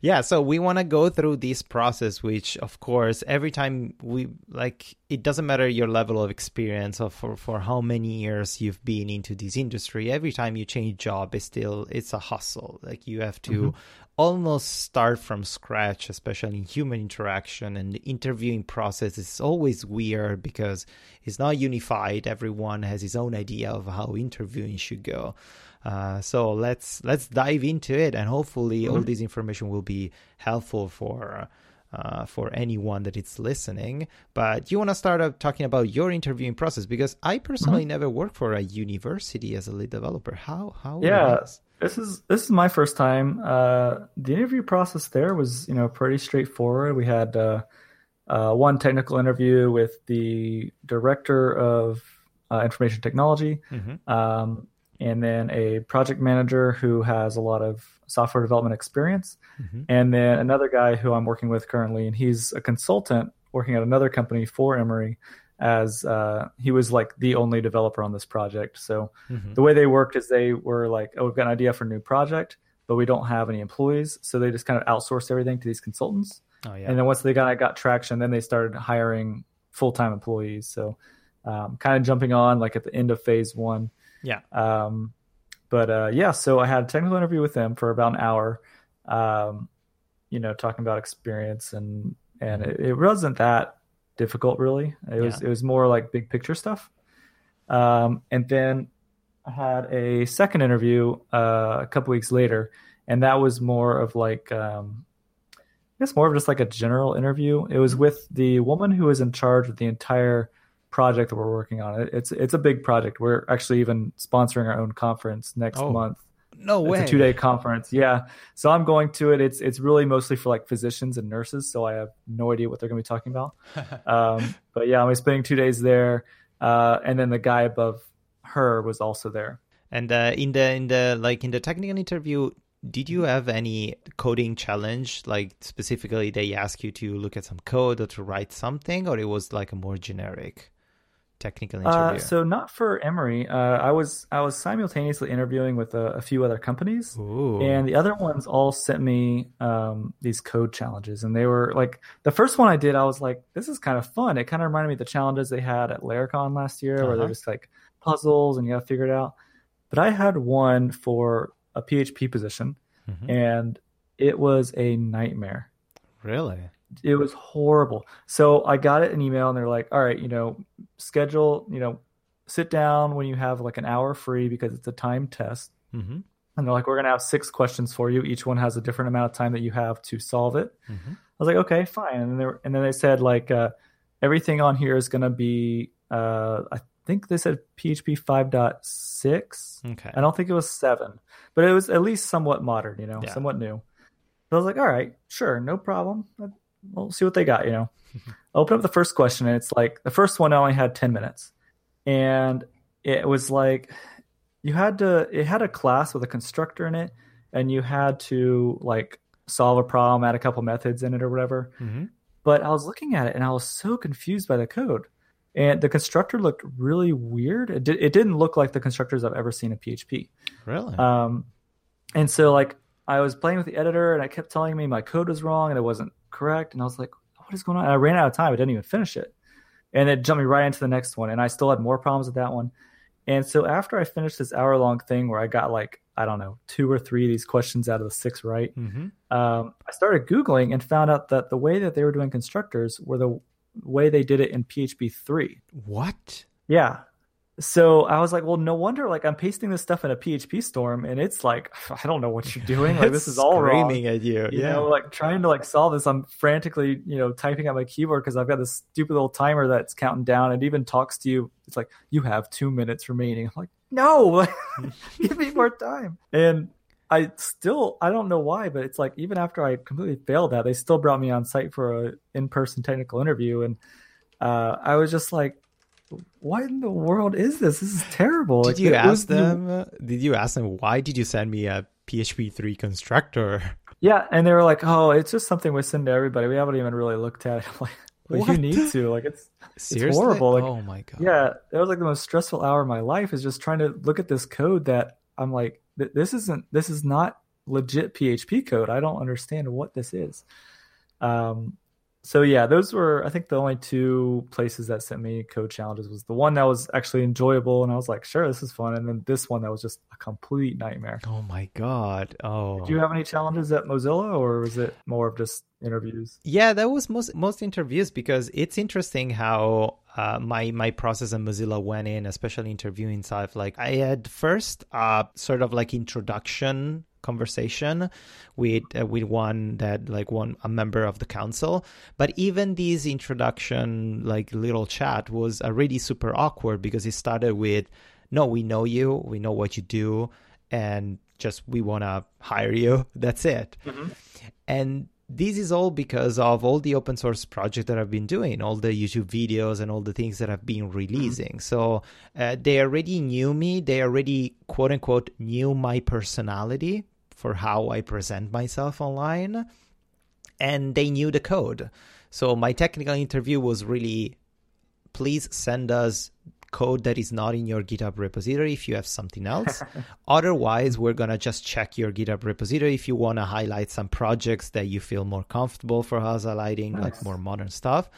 Yeah so we want to go through this process which of course every time we like it doesn't matter your level of experience or for, for how many years you've been into this industry every time you change job it's still it's a hustle. Like you have to mm-hmm. almost start from scratch especially in human interaction and the interviewing process is always weird because it's not unified. Everyone has his own idea of how interviewing should go uh, so let's let's dive into it, and hopefully mm-hmm. all this information will be helpful for uh, for anyone that is listening. But you want to start up talking about your interviewing process because I personally mm-hmm. never worked for a university as a lead developer. How how yeah. This is this is my first time. Uh, the interview process there was you know pretty straightforward. We had uh, uh, one technical interview with the director of uh, information technology, mm-hmm. um, and then a project manager who has a lot of software development experience, mm-hmm. and then another guy who I'm working with currently, and he's a consultant working at another company for Emory. As uh, he was like the only developer on this project. So mm-hmm. the way they worked is they were like, "Oh, we've got an idea for a new project, but we don't have any employees." So they just kind of outsourced everything to these consultants. Oh, yeah. And then once they got got traction, then they started hiring full time employees. So um, kind of jumping on like at the end of phase one yeah. Um, but uh, yeah, so I had a technical interview with them for about an hour. Um, you know, talking about experience and and it, it wasn't that difficult really. It was it was more like big picture stuff. Um, and then I had a second interview uh, a couple weeks later, and that was more of like um, I guess more of just like a general interview. It was with the woman who was in charge of the entire project that we're working on. It's it's a big project. We're actually even sponsoring our own conference next oh, month. No way. It's a two day conference. Yeah. So I'm going to it. It's it's really mostly for like physicians and nurses. So I have no idea what they're going to be talking about. [LAUGHS] um, but yeah, I'm spending two days there. Uh, and then the guy above her was also there. And uh, in the in the like in the technical interview, did you have any coding challenge? Like specifically, they ask you to look at some code or to write something, or it was like a more generic? Technical uh, interview? Uh, so not for Emory. Uh, I was I was simultaneously interviewing with a, a few other companies, Ooh. and the other ones all sent me um, these code challenges, and they were like the first one I did. I was like, this is kind of fun. It kind of reminded me of the challenges they had at Laracon last year, uh-huh. where they're just like puzzles and you got to figure it out. But I had one for a PHP position, mm-hmm. and it was a nightmare. Really? It was horrible. So I got it an email and they're like, all right, you know, schedule, you know, sit down when you have like an hour free because it's a time test. Mm-hmm. And they're like, we're going to have six questions for you. Each one has a different amount of time that you have to solve it. Mm-hmm. I was like, okay, fine. And, they were, and then they said like, uh, everything on here is going to be, uh, I think they said PHP 5.6. Okay. I don't think it was seven, but it was at least somewhat modern, you know, yeah. somewhat new. So I was like, all right, sure, no problem we'll see what they got, you know. [LAUGHS] open up the first question and it's like the first one only had 10 minutes. And it was like you had to it had a class with a constructor in it and you had to like solve a problem, add a couple methods in it or whatever. Mm-hmm. But I was looking at it and I was so confused by the code. and the constructor looked really weird. It, did, it didn't look like the constructors I've ever seen in PHP. Really? Um, and so like I was playing with the editor, and I kept telling me my code was wrong and it wasn't correct, and I was like, "What is going on?" And I ran out of time. I didn't even finish it, and it jumped me right into the next one, and I still had more problems with that one. And so after I finished this hour long thing where I got like I don't know two or three of these questions out of the six right, mm-hmm. um, I started googling and found out that the way that they were doing constructors were the way they did it in PHP three. What? Yeah. So I was like, well, no wonder. Like I'm pasting this stuff in a PhpStorm, and it's like [LAUGHS] I don't know what you're doing. Like this is all screaming wrong. at you. You yeah. know, like trying to like solve this. I'm frantically, you know, typing at my keyboard because I've got this stupid little timer that's counting down. It even talks to you. It's like you have two minutes remaining. I'm like, no, [LAUGHS] give me more time. And I still I don't know why, but it's like even after I completely failed that, they still brought me on site for a in person technical interview, and uh, I was just like, what in the world is this? This is terrible. Did Like, you ask the- them? uh, Did you ask them why did you send me a PHP three constructor? [LAUGHS] Yeah, and they were like, "Oh, it's just something we send to everybody. We haven't even really looked at it." [LAUGHS] I'm like, well, What? you need to. Like, it's Seriously? horrible, like- oh my god. yeah. That was like the most stressful hour of my life is just trying to look at this code that I'm like, this isn't. This is not legit PHP code. I don't understand what this is. Um. So yeah, those were I think the only two places that sent me code challenges was the one that was actually enjoyable and I was like, sure, this is fun, and then this one that was just a complete nightmare. Oh my god. Oh. Did you have any challenges at Mozilla, or was it more of just interviews? Yeah, that was most most interviews because it's interesting how uh, my my process in Mozilla went in, especially interviewing stuff. Like I had first uh, sort of like introduction conversation with uh, with one that like one a member of the council. But even this introduction like little chat was already super awkward because it started with no we know you. We know what you do. And just we want to hire you. [LAUGHS] That's it. And this is all because of all the open source projects that I've been doing, all the YouTube videos and all the things that I've been releasing. So uh, they already knew me. They already, quote unquote, knew my personality for how I present myself online. And they knew the code. So my technical interview was really please send us code that is not in your GitHub repository if you have something else. [LAUGHS] Otherwise, we're going to just check your GitHub repository if you want to highlight some projects that you feel more comfortable for us highlighting, like more modern stuff.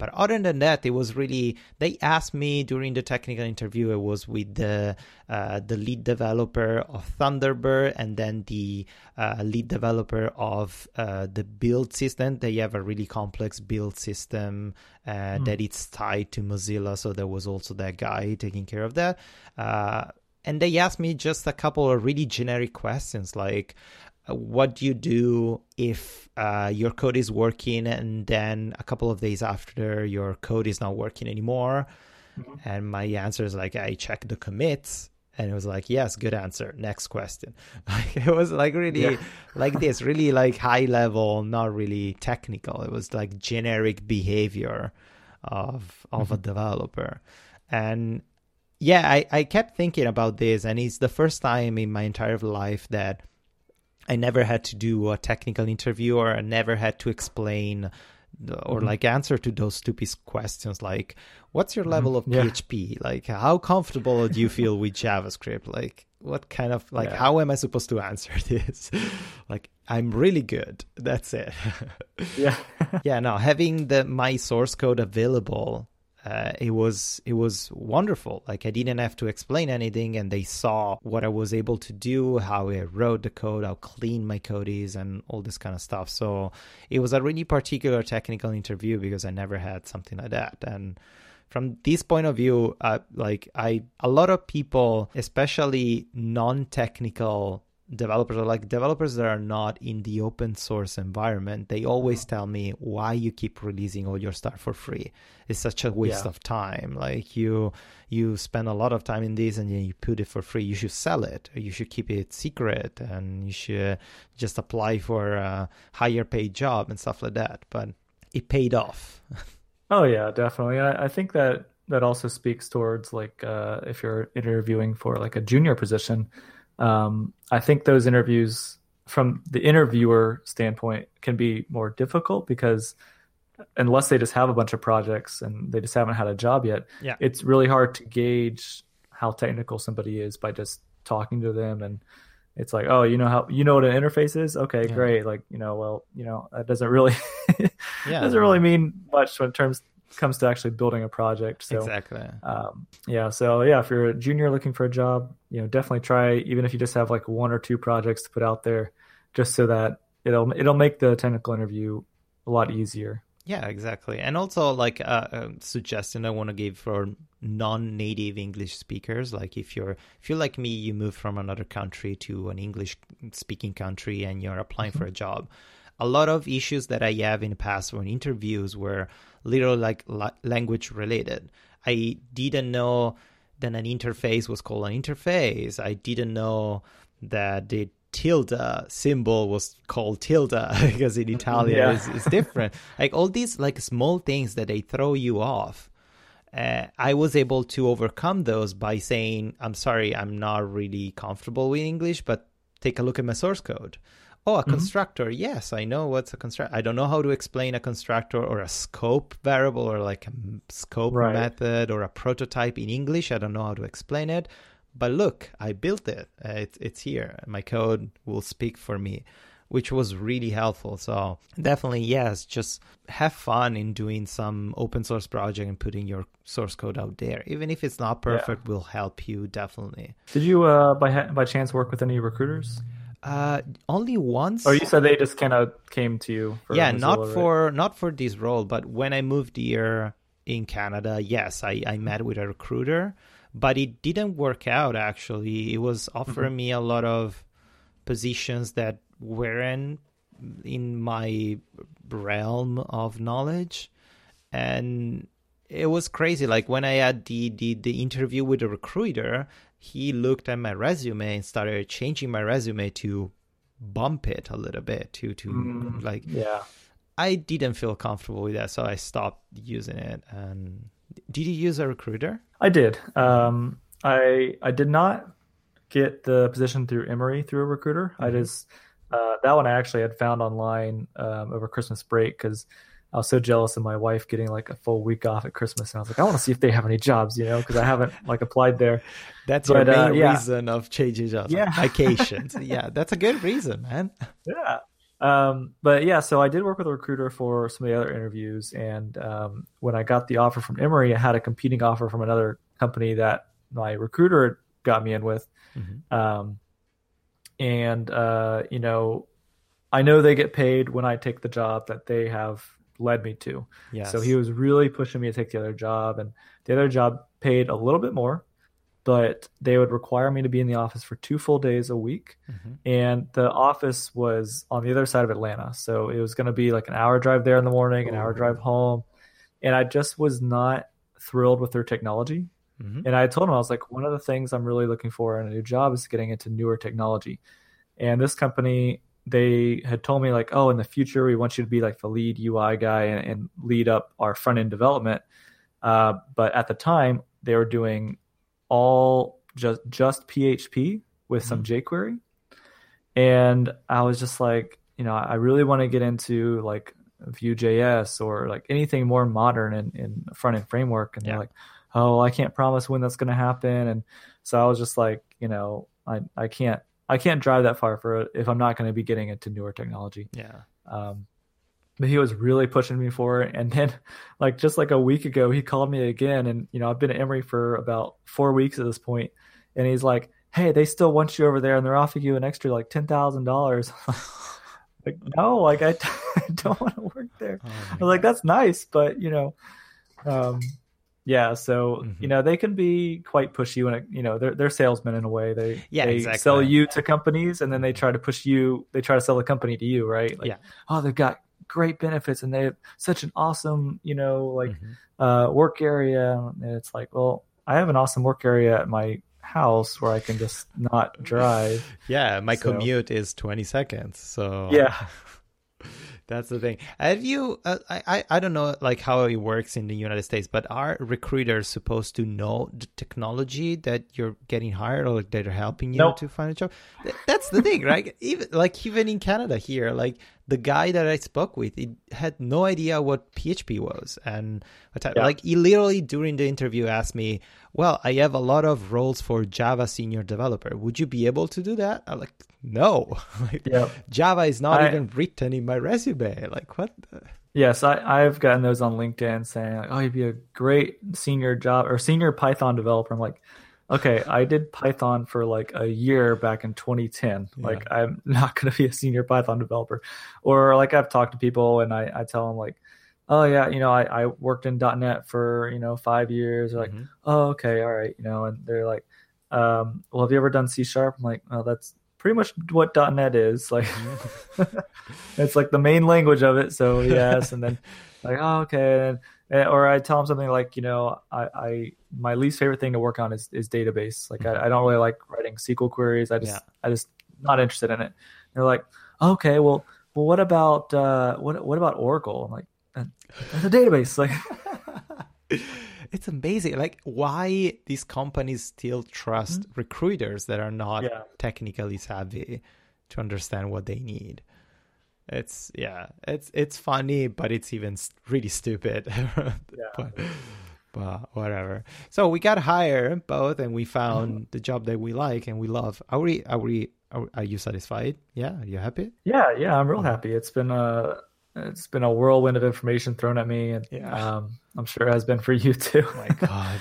But other than that, it was really they asked me during the technical interview. It was with the uh, the lead developer of Thunderbird and then the uh, lead developer of uh, the build system. They have a really complex build system uh, that it's tied to Mozilla, so there was also that guy taking care of that. Uh, and they asked me just a couple of really generic questions like what do you do if uh, your code is working and then a couple of days after your code is not working anymore? And my answer is like i check the commits and it was like yes good answer. Next question. [LAUGHS] Like it was like really Yeah. like this really like high level not really technical. It was like generic behavior of of a developer. And yeah I, I kept thinking about this and it's the first time in my entire life that I never had to do a technical interview or I never had to explain or Mhm. like answer to those stupid questions like what's your level of Yeah. PHP like how comfortable do you feel with JavaScript like what kind of like Yeah. how am I supposed to answer [LAUGHS] this like I'm really good that's it [LAUGHS] Yeah. yeah no having the my source code available uh, it was it was wonderful. Like i didn't have to explain anything and they saw what i was able to do how i wrote the code how clean my code is and all this kind of stuff. So it was a really particular technical interview because i never had something like that. And from this point of view uh, like i a lot of people especially non-technical developers or like developers that are not in the open source environment they always tell me why you keep releasing all your stuff for free it's such a waste Yeah. of time like you you spend a lot of time in this and then you put it for free you should sell it or you should keep it secret and you should just apply for a higher paid job and stuff like that but it paid off [LAUGHS] Oh yeah, definitely. I, I think that that also speaks towards like uh, if you're interviewing for like a junior position. Um, I think those interviews from the interviewer standpoint can be more difficult because unless they just have a bunch of projects and they just haven't had a job yet, Yeah. it's really hard to gauge how technical somebody is by just talking to them and it's like, oh, you know how you know what an interface is? Okay, Yeah. great. Like, you know, well, you know, that doesn't really [LAUGHS] Yeah. doesn't really mean much in terms comes to actually building a project. So exactly. um, yeah, so yeah, if you're a junior looking for a job, you know, definitely try even if you just have like one or two projects to put out there, just so that it'll it'll make the technical interview a lot easier. Yeah, exactly. And also, like uh, a suggestion I want to give for non-native English speakers, like if you're if you're like me, you move from another country to an English-speaking country, and you're applying for a job. A lot of issues that I have in the past when interviews were literally like la- language related. I didn't know that an interface was called an interface. I didn't know that the tilde symbol was called tilde [LAUGHS] because in Italian Yeah. it's, it's different. like all these like small things that they throw you off. Uh, I was able to overcome those by saying, "I'm sorry, I'm not really comfortable with English, but take a look at my source code." Oh, a constructor. Yes, I know what's a constructor. I don't know how to explain a constructor or a scope variable or like a scope Right. method or a prototype in English. I don't know how to explain it. But look, I built it. Uh, it's it's here. My code will speak for me, which was really helpful. So definitely, yes, just have fun in doing some open source project and putting your source code out there. Even if it's not perfect, will help you definitely. Did you uh, by ha- by chance work with any recruiters? Uh, only once. Or you said they just kind of came to you? For yeah, Mozilla, not right? for not for this role, but when I moved here in Canada, yes, I, I met with a recruiter, but it didn't work out actually. It was offering me a lot of positions that weren't in my realm of knowledge. And it was crazy. Like when I had the, the, the interview with the recruiter, he looked at my resume and started changing my resume to bump it a little bit to to Mm, like Yeah. I didn't feel comfortable with that, so I stopped using it. And did you use a recruiter? I did. Um, I I did not get the position through Emory through a recruiter. I Mhm. just uh, that one I actually had found online um, over Christmas break because I was so jealous of my wife getting like a full week off at Christmas, and I was like, I want to see if they have any jobs, you know, because I haven't like applied there. [LAUGHS] That's But, your uh, main yeah. reason of changing jobs. Yeah. [LAUGHS] Vacations. yeah, that's a good reason, man. [LAUGHS] Yeah. Um, but yeah, so I did work with a recruiter for some of the other interviews, and um, when I got the offer from Emory, I had a competing offer from another company that my recruiter got me in with. Mhm. Um, and uh, you know, I know they get paid when I take the job that they have led me to. Yes. So he was really pushing me to take the other job, and the other job paid a little bit more, but they would require me to be in the office for two full days a week. Mhm. And the office was on the other side of Atlanta. So it was going to be like an hour drive there in the morning, an hour drive home. And I just was not thrilled with their technology. Mhm. And I told him, I was like, one of the things I'm really looking for in a new job is getting into newer technology. And this company, they had told me, like, oh, in the future, we want you to be like the lead UI guy and, and lead up our front end development. Uh, but at the time, they were doing all just just PHP with some jQuery. And I was just like, you know, I really want to get into like Vue.js or like anything more modern in, in front end framework. And Yeah. they're like, oh, I can't promise when that's going to happen. And so I was just like, you know, I, I can't, I can't drive that far for it if I'm not going to be getting into newer technology. Yeah. Um, but he was really pushing me for it. And then, like just like a week ago, he called me again, and you know I've been at Emory for about four weeks at this point, and he's like, "Hey, they still want you over there, and they're offering you an extra like ten thousand dollars." [LAUGHS] Like, no, like I, I [LAUGHS] don't want to work there. Oh I was like, that's nice, but you know, um, yeah. So Mhm. you know, they can be quite pushy when it, you know they're they're salesmen in a way. They Yeah, they exactly. sell you to companies, and then they try to push you. They try to sell the company to you, right? Like, Yeah. Oh, they've got great benefits, and they have such an awesome, you know, like Mhm. uh, work area. And it's like, well, I have an awesome work area at my house where I can just not drive. [LAUGHS] Yeah, my So- commute is 20 seconds. So Yeah. [LAUGHS] That's the thing. Have you? Uh, I I don't know like how it works in the United States, but are recruiters supposed to know the technology that you're getting hired or like they're helping you nope. to find a job? That's the thing, right? [LAUGHS] even like even in Canada here, like the guy that I spoke with, he had no idea what PHP was, and yeah. like he literally during the interview asked me, "Well, I have a lot of roles for Java senior developer. Would you be able to do that?" I'm like, "No, [LAUGHS] like, yep. Java is not I, even written in my resume. Like, what?" The? Yes, I, I've gotten those on LinkedIn saying, like, "Oh, you'd be a great senior job or senior Python developer." I'm like, okay, I did Python for like a year back in 2010. Yeah. Like, I'm [LAUGHS] not going to be a senior Python developer. Or like I've talked to people and I, I tell them like, oh yeah, you know, I, I worked in .NET for, you know, five years. They're like, mm-hmm. oh, okay. All right. You know, and they're like, um, well, have you ever done C sharp? I'm like, oh, that's pretty much what .NET is. Like, mm-hmm. [LAUGHS] [LAUGHS] it's like the main language of it. So yes. and then [LAUGHS] like, oh, okay. And, or I tell them something like, you know, I, I my least favorite thing to work on is, is database. Like I, I don't really like writing SQL queries. I just yeah. I just not interested in it. They're like, okay, well, well, what about uh, what what about Oracle? I'm like, it's a database. Like, it's amazing. Like, why these companies still trust mm-hmm. recruiters that are not yeah. technically savvy to understand what they need. It's yeah, it's it's funny, but it's even really stupid. [LAUGHS] yeah. but, but, whatever. So we got hired both, and we found mm-hmm. the job that we like and we love. Are we? Are we? Are, are you satisfied? Yeah, are you happy? Yeah, yeah, I'm real happy. It's been a it's been a whirlwind of information thrown at me, and yeah. um, I'm sure it has been for you too. oh my God.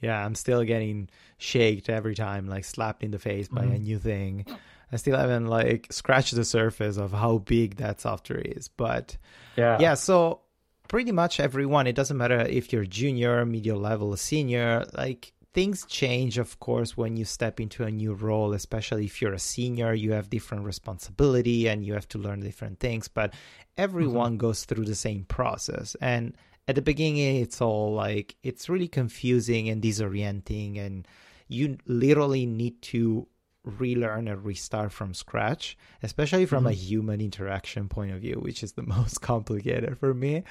Yeah, I'm still getting shaked every time, like slapped in the face by mm-hmm. a new thing. I still haven't like scratched the surface of how big that software is. But yeah, yeah. So pretty much everyone. It doesn't matter if you're junior, medium level, senior. Like things change, of course, when you step into a new role. Especially if you're a senior, you have different responsibility and you have to learn different things. But everyone mm-hmm. goes through the same process and at the beginning it's all like it's really confusing and disorienting and you literally need to relearn and restart from scratch, especially from mm-hmm. a human interaction point of view, which is the [LAUGHS] most complicated for me.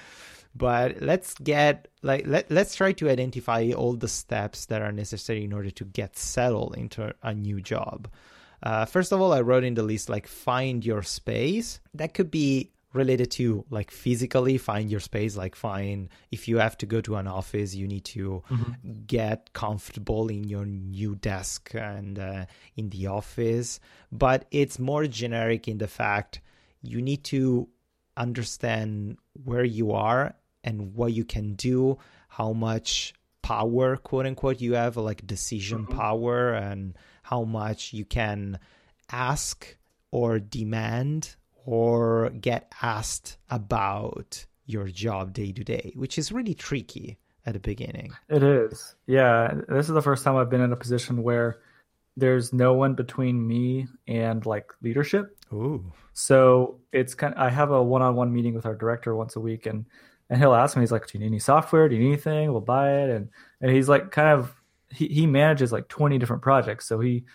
But let's get like let, let's try to identify all the steps that are necessary in order to get settled into a new job. Uh, first of all, I wrote in the list like find your space. That could be related to like physically find your space like find if you have to go to an office you need to mm-hmm. get comfortable in your new desk and uh, in the office but it's more generic in the fact you need to understand where you are and what you can do how much power quote unquote you have like decision mm-hmm. power and how much you can ask or demand or get asked about your job day to day, which is really tricky at the beginning. It is. Yeah. This is the first time I've been in a position where there's no one between me and like leadership. Ooh. So it's kind of, I have a one-on-one meeting with our director once a week and and he'll ask me, he's like, Do you need any software? Do you need anything? We'll buy it. And and he's like kind of he, he manages like 20 different projects. So he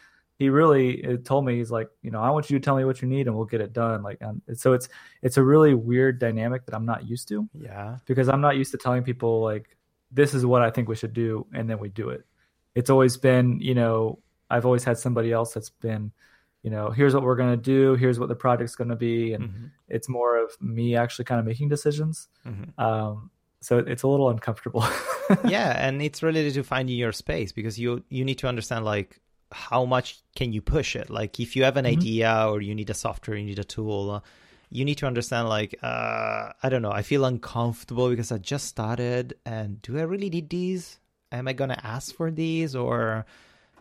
he really told me he's like you know i want you to tell me what you need and we'll get it done like um, so it's it's a really weird dynamic that i'm not used to yeah because i'm not used to telling people like this is what i think we should do and then we do it it's always been you know i've always had somebody else that's been you know here's what we're going to do here's what the project's going to be and mm-hmm. it's more of me actually kind of making decisions mm-hmm. um, so it's a little uncomfortable [LAUGHS] yeah and it's related to finding your space because you you need to understand like how much can you push it like if you have an mm-hmm. idea or you need a software you need a tool you need to understand like uh, i don't know i feel uncomfortable because i just started and do i really need these am i going to ask for these or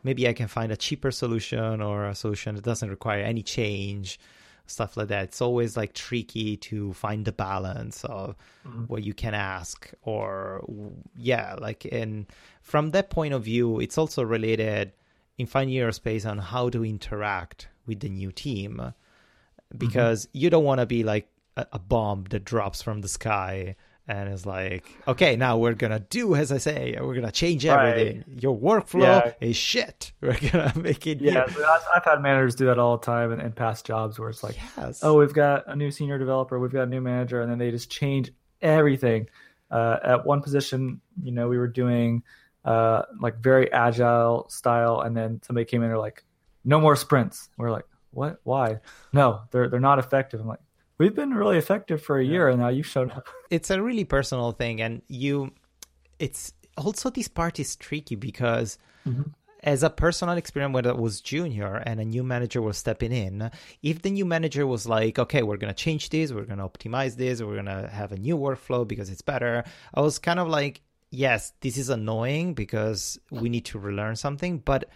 maybe i can find a cheaper solution or a solution that doesn't require any change stuff like that it's always like tricky to find the balance of mm-hmm. what you can ask or yeah like and from that point of view it's also related in finding your space on how to interact with the new team because mm-hmm. you don't want to be like a, a, bomb that drops from the sky and it's like, okay, now we're gonna do as I say. We're gonna change everything. Right. Your workflow yeah. is shit. [LAUGHS] We're gonna make it. Yeah, I've had managers do that all the time in, in past jobs where it's like, yes. oh, we've got a new senior developer, we've got a new manager, and then they just change everything. Uh, at one position, you know, we were doing uh, like very agile style, and then somebody came in and like, no more sprints. We're like, what? Why? No, they're they're not effective. I'm like, we've been really effective for a yeah. year and now you showed up [LAUGHS] it's a really personal thing and you it's also this part is tricky because mm-hmm. as a personal experience when I was junior and a new manager was stepping in, if the new manager was like, okay, we're going to change this, we're going to optimize this, we're going to have a new workflow because it's better, I was kind of like, yes, this is annoying because we need to relearn something, but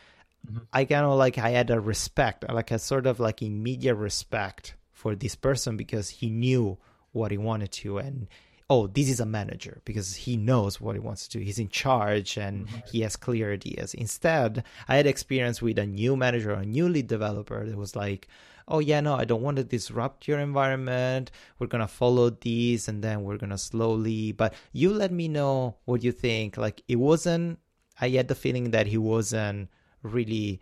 mm-hmm. I kind of like, I had a respect, like a sort of like immediate respect for this person because he knew what he wanted to. And oh this is a manager because he knows what he wants to do. He's in charge and mm-hmm. he has clear ideas. Instead i had experience with a new manager a new lead developer that was like oh yeah no i don't want to disrupt your environment. We're gonna follow these and then we're gonna slowly but you let me know what you think. Like it wasn't i had the feeling that he wasn't really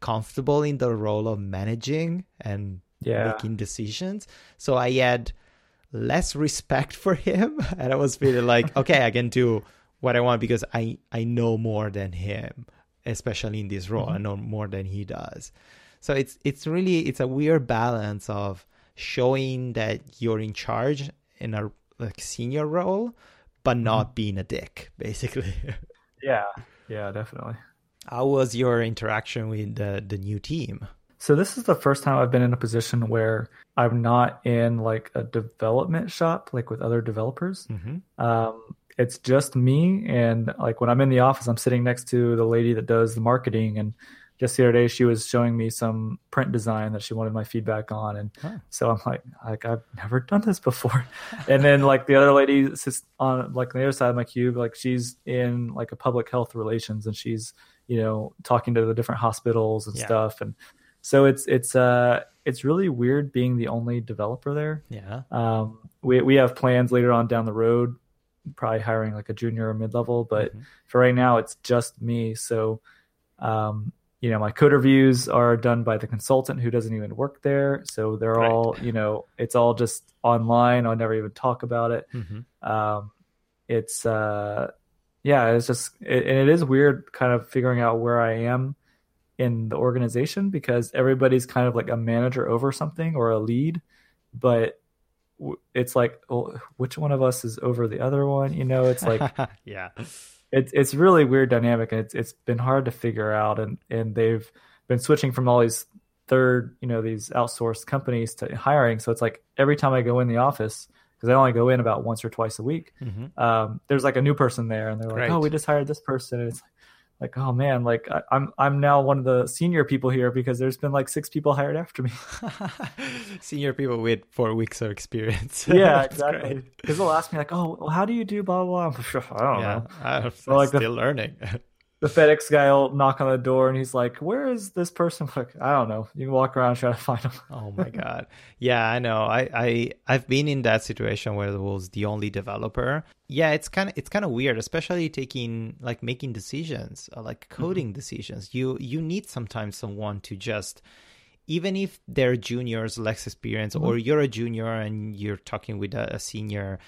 comfortable in the role of managing and yeah. making decisions. So I had less respect for him, [LAUGHS] and I was feeling like, [LAUGHS] okay, I can do what I want because I I know more than him, especially in this role. Mm-hmm. I know more than he does. So it's it's really it's a weird balance of showing that you're in charge in a like senior role, but not mm-hmm. being a dick, [LAUGHS] basically. yeah, yeah, definitely. How was your interaction with the the new team? So this is the first time I've been in a position where I'm not in like a development shop, like with other developers. Mm-hmm. Um, it's just me, and like when I'm in the office, I'm sitting next to the lady that does the marketing. And just the other day, she was showing me some print design that she wanted my feedback on, and huh. so I'm like, like I've never done this before. [LAUGHS] and then like the other lady sits on like on the other side of my cube, like she's in like a public health relations, and she's you know talking to the different hospitals and yeah. stuff, and so it's it's uh it's really weird being the only developer there. Yeah. Um, we we have plans later on down the road, probably hiring like a junior or mid level, but mm-hmm. for right now it's just me. So, um, you know, my code reviews are done by the consultant who doesn't even work there. So they're right. all, you know, it's all just online. I'll never even talk about it. Mm-hmm. Um, it's uh, yeah, it's just it, and it is weird, kind of figuring out where I am in the organization because everybody's kind of like a manager over something or a lead, but it's like well, which one of us is over the other one? You know, it's like [LAUGHS] yeah, it's it's really weird dynamic, and it's it's been hard to figure out, and and they've been switching from all these third, you know, these outsourced companies to hiring. So it's like every time I go in the office, because I only go in about once or twice a week. Mm-hmm. Um, there's like a new person there, and they're like, "Oh, we just hired this person," and it's like, like oh man like I, I'm, I'm now one of the senior people here because there's been like six people hired after me. [LAUGHS] [LAUGHS] Senior people with four weeks of experience. [LAUGHS] Yeah exactly. because they'll ask me like oh well, how do you do blah blah, blah. i don't yeah, know. I'm so, like still the, learning the FedEx guy will knock on the door and he's like, "Where is this person?" I'm [LAUGHS] like, I don't know. You can walk around try to find him. oh my god, yeah, I know. I I I've been in that situation where I was the only developer. Yeah, it's kind of it's kind of weird, especially taking like making decisions, uh, like mm-hmm. coding mm-hmm. decisions. You you need sometimes someone to just even if they're juniors, less experience, mm-hmm. or you're a junior and you're talking with a, a senior,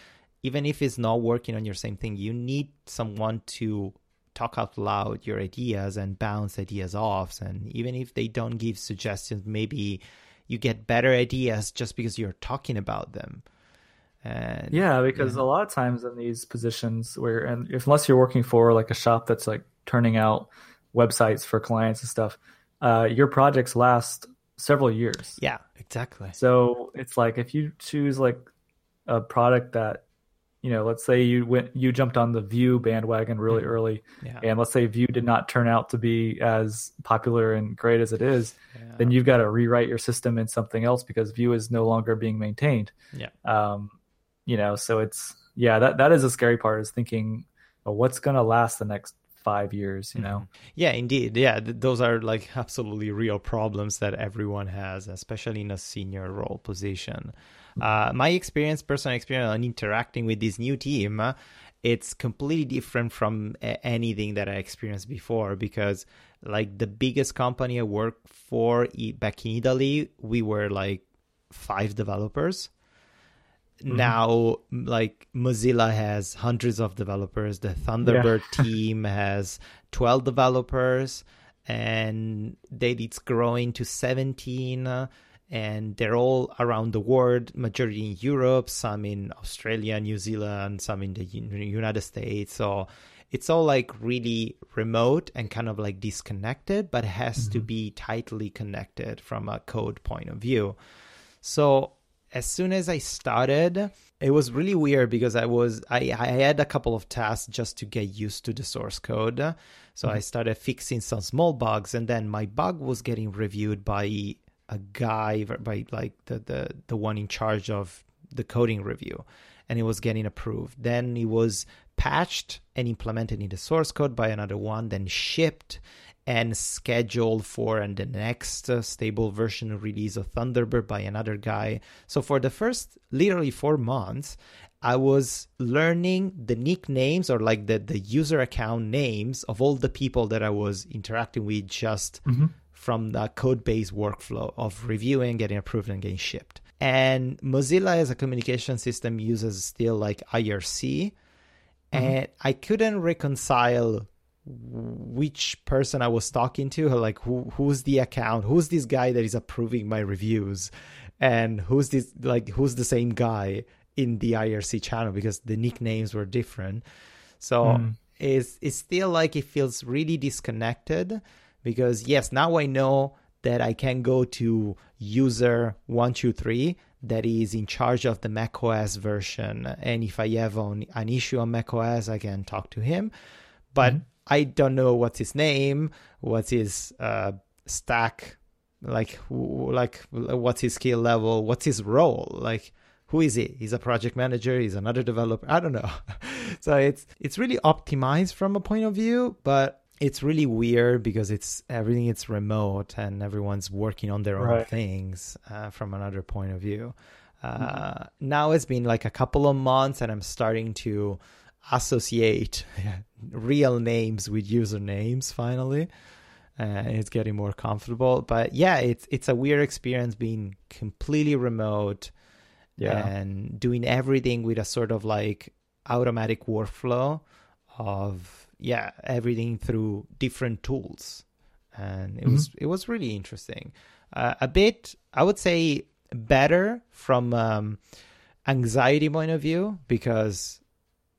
even if it's not working on your same thing, you need someone to talk out loud your ideas and bounce ideas off. And even if they don't give suggestions, maybe you get better ideas just because you're talking about them. And, yeah, because yeah. a lot of times in these positions where, and if, unless you're working for like a shop that's like turning out websites for clients and stuff, uh, your projects last several years. Yeah, exactly. So it's like if you choose like a product that you know, let's say you went, you jumped on the Vue bandwagon really mm-hmm. early, yeah. and let's say Vue did not turn out to be as popular and great as it is, yeah. then you've got to rewrite your system in something else because Vue is no longer being maintained. Yeah. Um, you know, so it's yeah, that that is a scary part is thinking, well, what's going to last the next five years. You know. Yeah, indeed. Yeah, th- those are like absolutely real problems that everyone has, especially in a senior role position. Uh, my experience, personal experience on interacting with this new team, it's completely different from anything that I experienced before because, like, the biggest company I worked for back in Italy, we were like five developers. Mm-hmm. Now, like Mozilla has hundreds of developers. The Thunderbird yeah. [LAUGHS] team has 12 developers, and they, it's growing to 17. Uh, and they're all around the world, majority in Europe, some in Australia, New Zealand, some in the United States. So it's all like really remote and kind of like disconnected, but has mm-hmm. to be tightly connected from a code point of view. So as soon as I started, it was really weird because I was I, I had a couple of tasks just to get used to the source code. So mm-hmm. I started fixing some small bugs and then my bug was getting reviewed by a guy by like the, the the one in charge of the coding review and it was getting approved. Then it was patched and implemented in the source code by another one, then shipped and scheduled for and the next uh, stable version release of Thunderbird by another guy. So for the first literally 4 months, I was learning the nicknames or like the the user account names of all the people that I was interacting with just mm-hmm. from the code based workflow of reviewing, getting approved, and getting shipped. And Mozilla as a communication system uses still like IRC. Mm-hmm. And I couldn't reconcile which person I was talking to, like who who's the account, who's this guy that is approving my reviews, and who's this like who's the same guy in the IRC channel because the nicknames were different. So mm. it's it's still like it feels really disconnected because yes, now I know that I can go to user one two three that is in charge of the macOS version, and if I have on, an issue on macOS, I can talk to him. But mm-hmm I don't know what's his name, what's his uh, stack, like like what's his skill level, what's his role, like who is he? He's a project manager. He's another developer. I don't know. [LAUGHS] so it's it's really optimized from a point of view, but it's really weird because it's everything it's remote and everyone's working on their own things uh, from another point of view. Uh, mm-hmm. Now it's been like a couple of months, and I'm starting to associate [LAUGHS] real names with usernames finally. Uh, it's getting more comfortable, but yeah, it's it's a weird experience being completely remote, yeah. and doing everything with a sort of like automatic workflow of yeah everything through different tools, and it mm-hmm. was it was really interesting. Uh, a bit, I would say, better from um, anxiety point of view because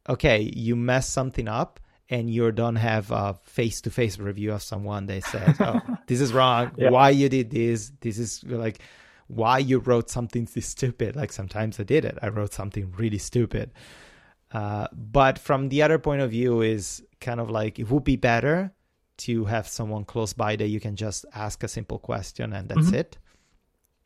okay, you mess something up and you don't have a face-to-face review of someone that says, "Oh, [LAUGHS] this is wrong. Yeah. Why you did this? This is like why you wrote something this stupid." Like sometimes I did it. I wrote something really stupid. Uh, but from the other point of view, is kind of like it would be better to have someone close by that you can just ask a simple question and that's mm-hmm. it.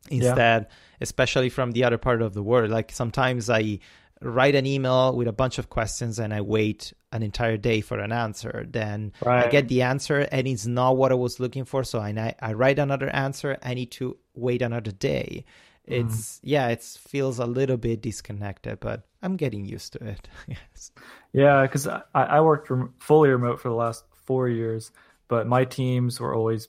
Instead, yeah. especially from the other part of the world, like sometimes I write an email with a bunch of questions and I wait an entire day for an answer. Then right. I get the answer and it's not what I was looking for. So I, I write another answer. I need to wait another day. Mm-hmm. It's mm. yeah, it feels a little bit disconnected, but I'm getting used to it. [LAUGHS] yes. Yeah, because I, I worked rem- fully remote for the last four years, but my teams were always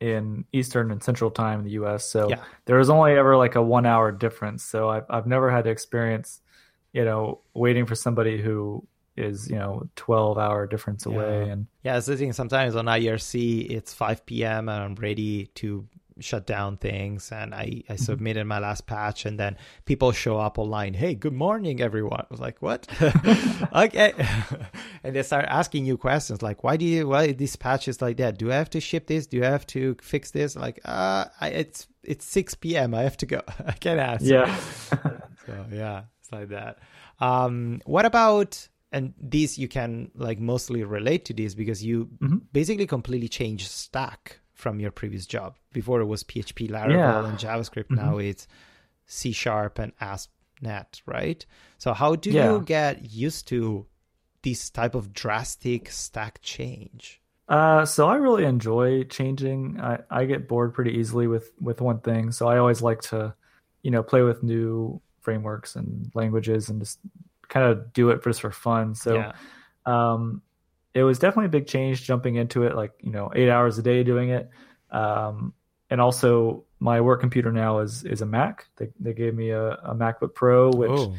in Eastern and Central time in the U.S. So yeah. there was only ever like a one hour difference. So I've I've never had to experience you know, waiting for somebody who is, you know, 12 hour difference away. And yeah, the thing. Sometimes on IRC, it's 5 p.m. and I'm ready to shut down things and I, I mm-hmm. submitted my last patch and then people show up online hey good morning everyone I was like what [LAUGHS] okay [LAUGHS] and they start asking you questions like why do you why this patch is like that do I have to ship this do I have to fix this like uh I, it's it's 6 p.m I have to go [LAUGHS] I can't ask yeah so yeah like that. Um, what about and these you can like mostly relate to this because you mm-hmm. basically completely changed stack from your previous job. Before it was PHP, Laravel, yeah. and JavaScript. Mm-hmm. Now it's C Sharp and ASP.NET, right? So how do yeah. you get used to this type of drastic stack change? Uh, so I really enjoy changing. I, I get bored pretty easily with with one thing, so I always like to, you know, play with new frameworks and languages and just kind of do it just for fun. So, yeah. um, it was definitely a big change jumping into it, like you know, eight hours a day doing it. Um, and also my work computer now is is a Mac. They they gave me a, a MacBook Pro, which, oh.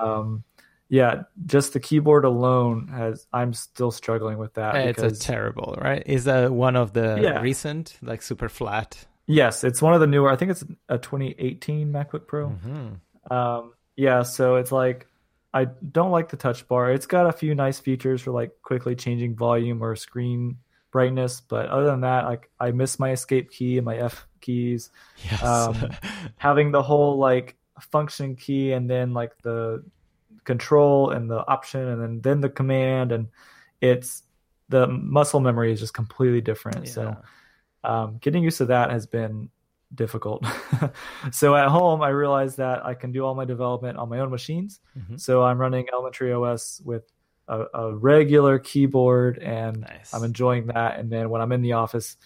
um, yeah, just the keyboard alone has. I'm still struggling with that. It's because, a terrible, right? Is that one of the yeah. recent, like super flat? Yes, it's one of the newer. I think it's a 2018 MacBook Pro. Mm-hmm. Um, yeah, so it's like I don't like the touch bar. It's got a few nice features for like quickly changing volume or screen brightness, but other than that, like I miss my escape key and my F keys. Yes. Um, [LAUGHS] having the whole like function key and then like the control and the option and then then the command and it's the muscle memory is just completely different. Yeah. So um, getting used to that has been difficult. [LAUGHS] so at home, I realized that I can do all my development on my own machines. Mm-hmm. So I'm running Elementary OS with a, a regular keyboard, and nice. I'm enjoying that. And then when I'm in the office,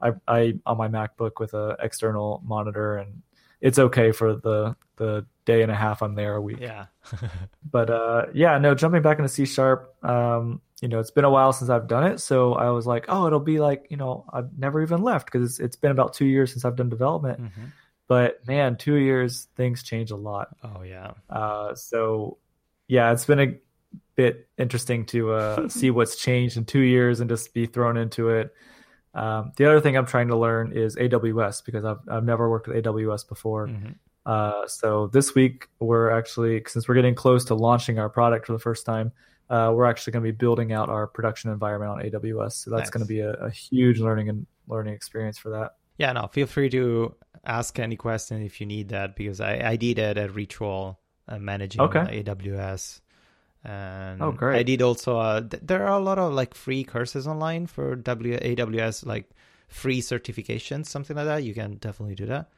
I, I on my MacBook with an external monitor, and it's okay for the the day and a half I'm there a week. Yeah. [LAUGHS] but uh, yeah, no, jumping back into C sharp. Um, you know, it's been a while since I've done it, so I was like, oh, it'll be like, you know, I've never even left because it's, it's been about two years since I've done development. Mm-hmm. But man, two years, things change a lot. Oh yeah. Uh, so yeah, it's been a bit interesting to uh, [LAUGHS] see what's changed in two years and just be thrown into it. Um, the other thing I'm trying to learn is AWS because I've I've never worked with AWS before. Mm-hmm. Uh, so this week we're actually since we're getting close to launching our product for the first time, uh, we're actually going to be building out our production environment on AWS. So that's nice. going to be a, a, huge learning and learning experience for that. Yeah, no, feel free to ask any question if you need that because I, I did it at Ritual uh, managing okay. AWS. And oh, great. I did also, uh, th- there are a lot of like free courses online for w- AWS, like free certifications, something like that. You can definitely do that.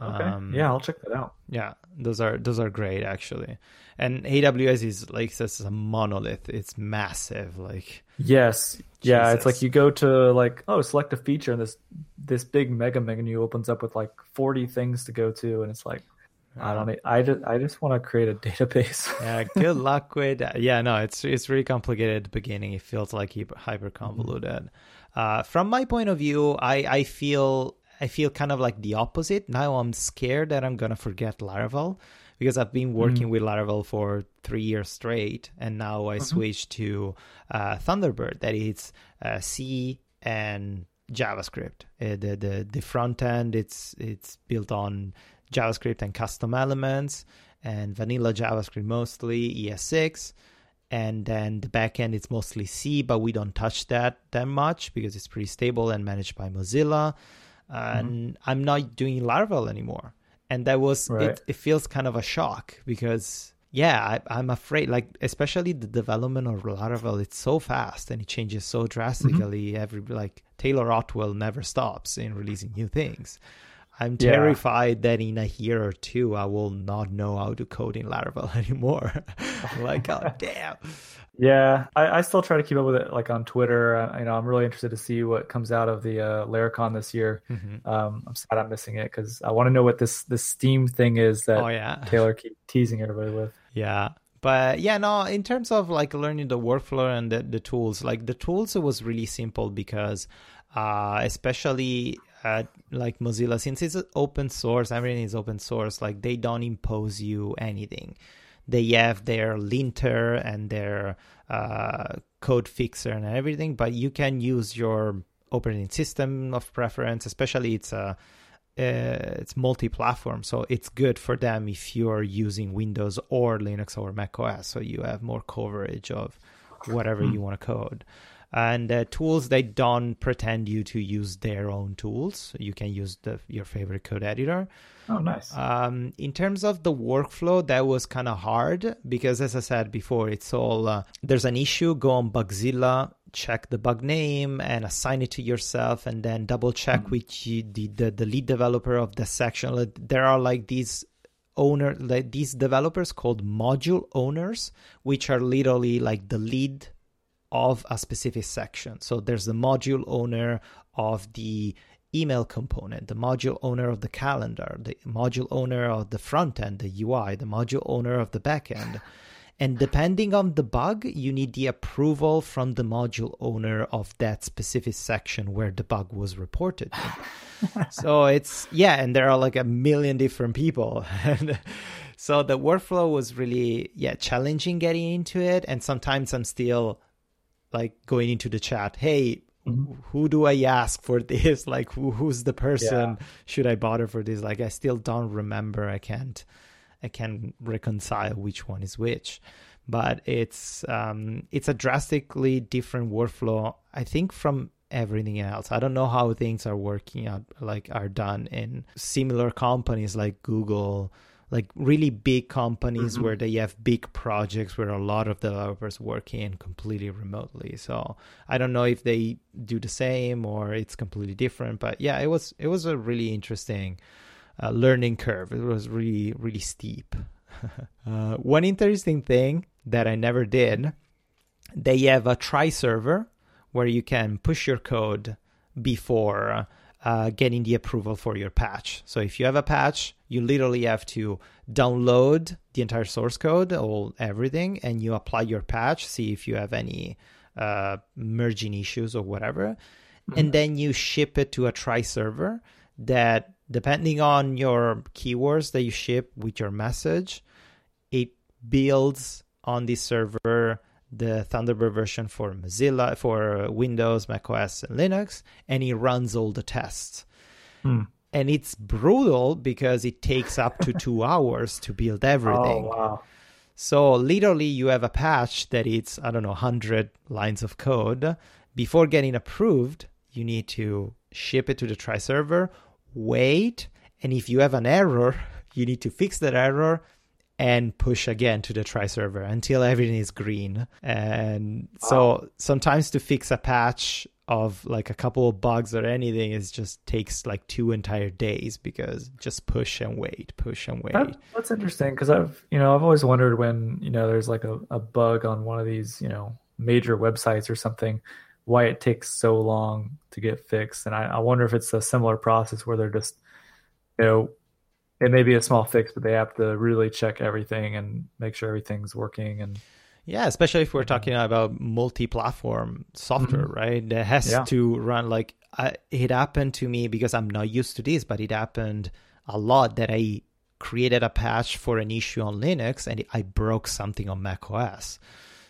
Okay. Um, yeah, I'll check that out. Yeah, those are those are great actually. And AWS is like this is a monolith. It's massive. Like yes, yeah. It's like you go to like oh select a feature and this this big mega menu opens up with like forty things to go to, and it's like I don't. I just I just want to create a [LAUGHS] database. yeah, good luck with. That. Yeah, no, it's it's really complicated at the beginning. It feels like hyper convoluted. Mm-hmm. Uh, from my point of view, I I feel I feel kind of like the opposite. Now I'm scared that I'm gonna forget Laravel because I've been working mm-hmm. with Laravel for three years straight, and now I mm-hmm. switched to uh, Thunderbird. That is uh, C and JavaScript. Uh, the the the front end it's it's built on JavaScript and custom elements and vanilla JavaScript mostly ES6 and then the backend it's mostly C, but we don't touch that that much because it's pretty stable and managed by Mozilla and mm-hmm. I'm not doing Laravel anymore. And that was right. it. It feels kind of a shock because yeah, I, am afraid. Like especially the development of Laravel, it's so fast and it changes so drastically. Mm-hmm. Every like Taylor Otwell never stops in releasing new things. I'm terrified yeah. that in a year or two I will not know how to code in Laravel [LAUGHS] anymore. like, oh [LAUGHS] damn. Yeah, I, I, still try to keep up with it, like on Twitter. Uh, you know, I'm really interested to see what comes out of the uh, Laracon this year. Mm-hmm. Um, I'm sad I'm missing it because I want to know what this this Steam thing is that oh, yeah. [LAUGHS] Taylor keep teasing everybody with. Yeah, but yeah, no. In terms of like learning the workflow and the, the tools, like the tools, it was really simple because, uh, especially at like Mozilla, since it's open source, everything is open source. Like they don't impose you anything they have their linter and their uh, code fixer and everything, but you can use your operating system of preference, especially it's a uh, it's multi-platform, so it's good for them if you're using Windows or Linux or Mac OS, so you have more coverage of whatever mm. you want to code and uh, tools they don't pretend you to use their own tools. You can use the, your favorite code editor. Oh nice. Um, in terms of the workflow that was kind of hard because as i said before it's all uh, there's an issue go on bugzilla check the bug name and assign it to yourself and then double check mm-hmm. with the, the, the lead developer of the section. There are like these owner, like these developers called module owners, which are literally like the lead of a specific section. So there's the module owner of the email component, the module owner of the calendar, the module owner of the front end, the UI, the module owner of the backend. And depending on the bug, you need the approval from the module owner of that specific section where the bug was reported. [LAUGHS] so it's, yeah, and there are like a million different people. and [LAUGHS] so the workflow was really, yeah, challenging getting into it. And sometimes I'm still like going into the chat, hey, Mm-hmm. who do I ask for this? [LAUGHS] Like, who who's the person? Yeah. Should I bother for this? Like, I still don't remember. I can't I can't reconcile which one is which. But it's um, it's a drastically different workflow. I think from everything else. I don't know how things are working out, like are done in similar companies like Google, like really big companies mm-hmm. where they have big projects where a lot of developers working completely remotely. So I don't know if they do the same or it's completely different. But yeah, it was it was a really interesting uh, learning curve. It was really, really steep. [LAUGHS] uh, one interesting thing that I never did, they have a try server where you can push your code before uh, getting the approval for your patch. So if you have a patch, you literally have to download the entire source code, all everything, and you apply your patch, see if you have any uh, merging issues or whatever, mm-hmm. and then you ship it to a try server that depending on your keywords that you ship with your message, it builds on the server the Thunderbird version for Mozilla, for Windows, macOS, and Linux, and it runs all the tests. Hmm. And it's brutal because it takes up to two [LAUGHS] hours to build everything. Oh, wow. So literally, you have a patch that it's I don't know 100 lines of code. Before getting approved, you need to ship it to the try server, wait, and if you have an error, [LAUGHS] you need to fix that error and push again to the try server until everything is green. And wow. so sometimes to fix a patch of like a couple of bugs or anything it just takes like two entire days because just push and wait push and wait that, that's interesting because i've you know i've always wondered when you know there's like a, a bug on one of these you know major websites or something why it takes so long to get fixed. And I, I wonder if it's a similar process where they're just, you know, it may be a small fix, but they have to really check everything and make sure everything's working. And yeah, especially if we're talking about multi-platform software, mm-hmm. right? That has yeah. to run like I, it happened to me because I'm not used to this, but it happened a lot that I created a patch for an issue on Linux and I broke something on Mac OS.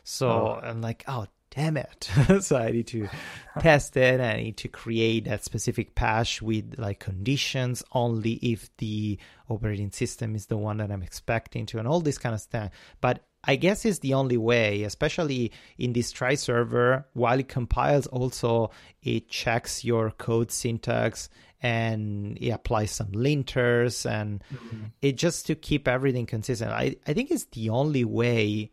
So oh. I'm like, oh damn it. [LAUGHS] so I need to [LAUGHS] test it. I need to create that specific patch with like conditions only if the operating system is the one that I'm expecting to, and all this kind of stuff. But I guess it's the only way, especially in this try server, while it compiles, also it checks your code syntax and it applies some linters and mm-hmm. it just to keep everything consistent. I, I think it's the only way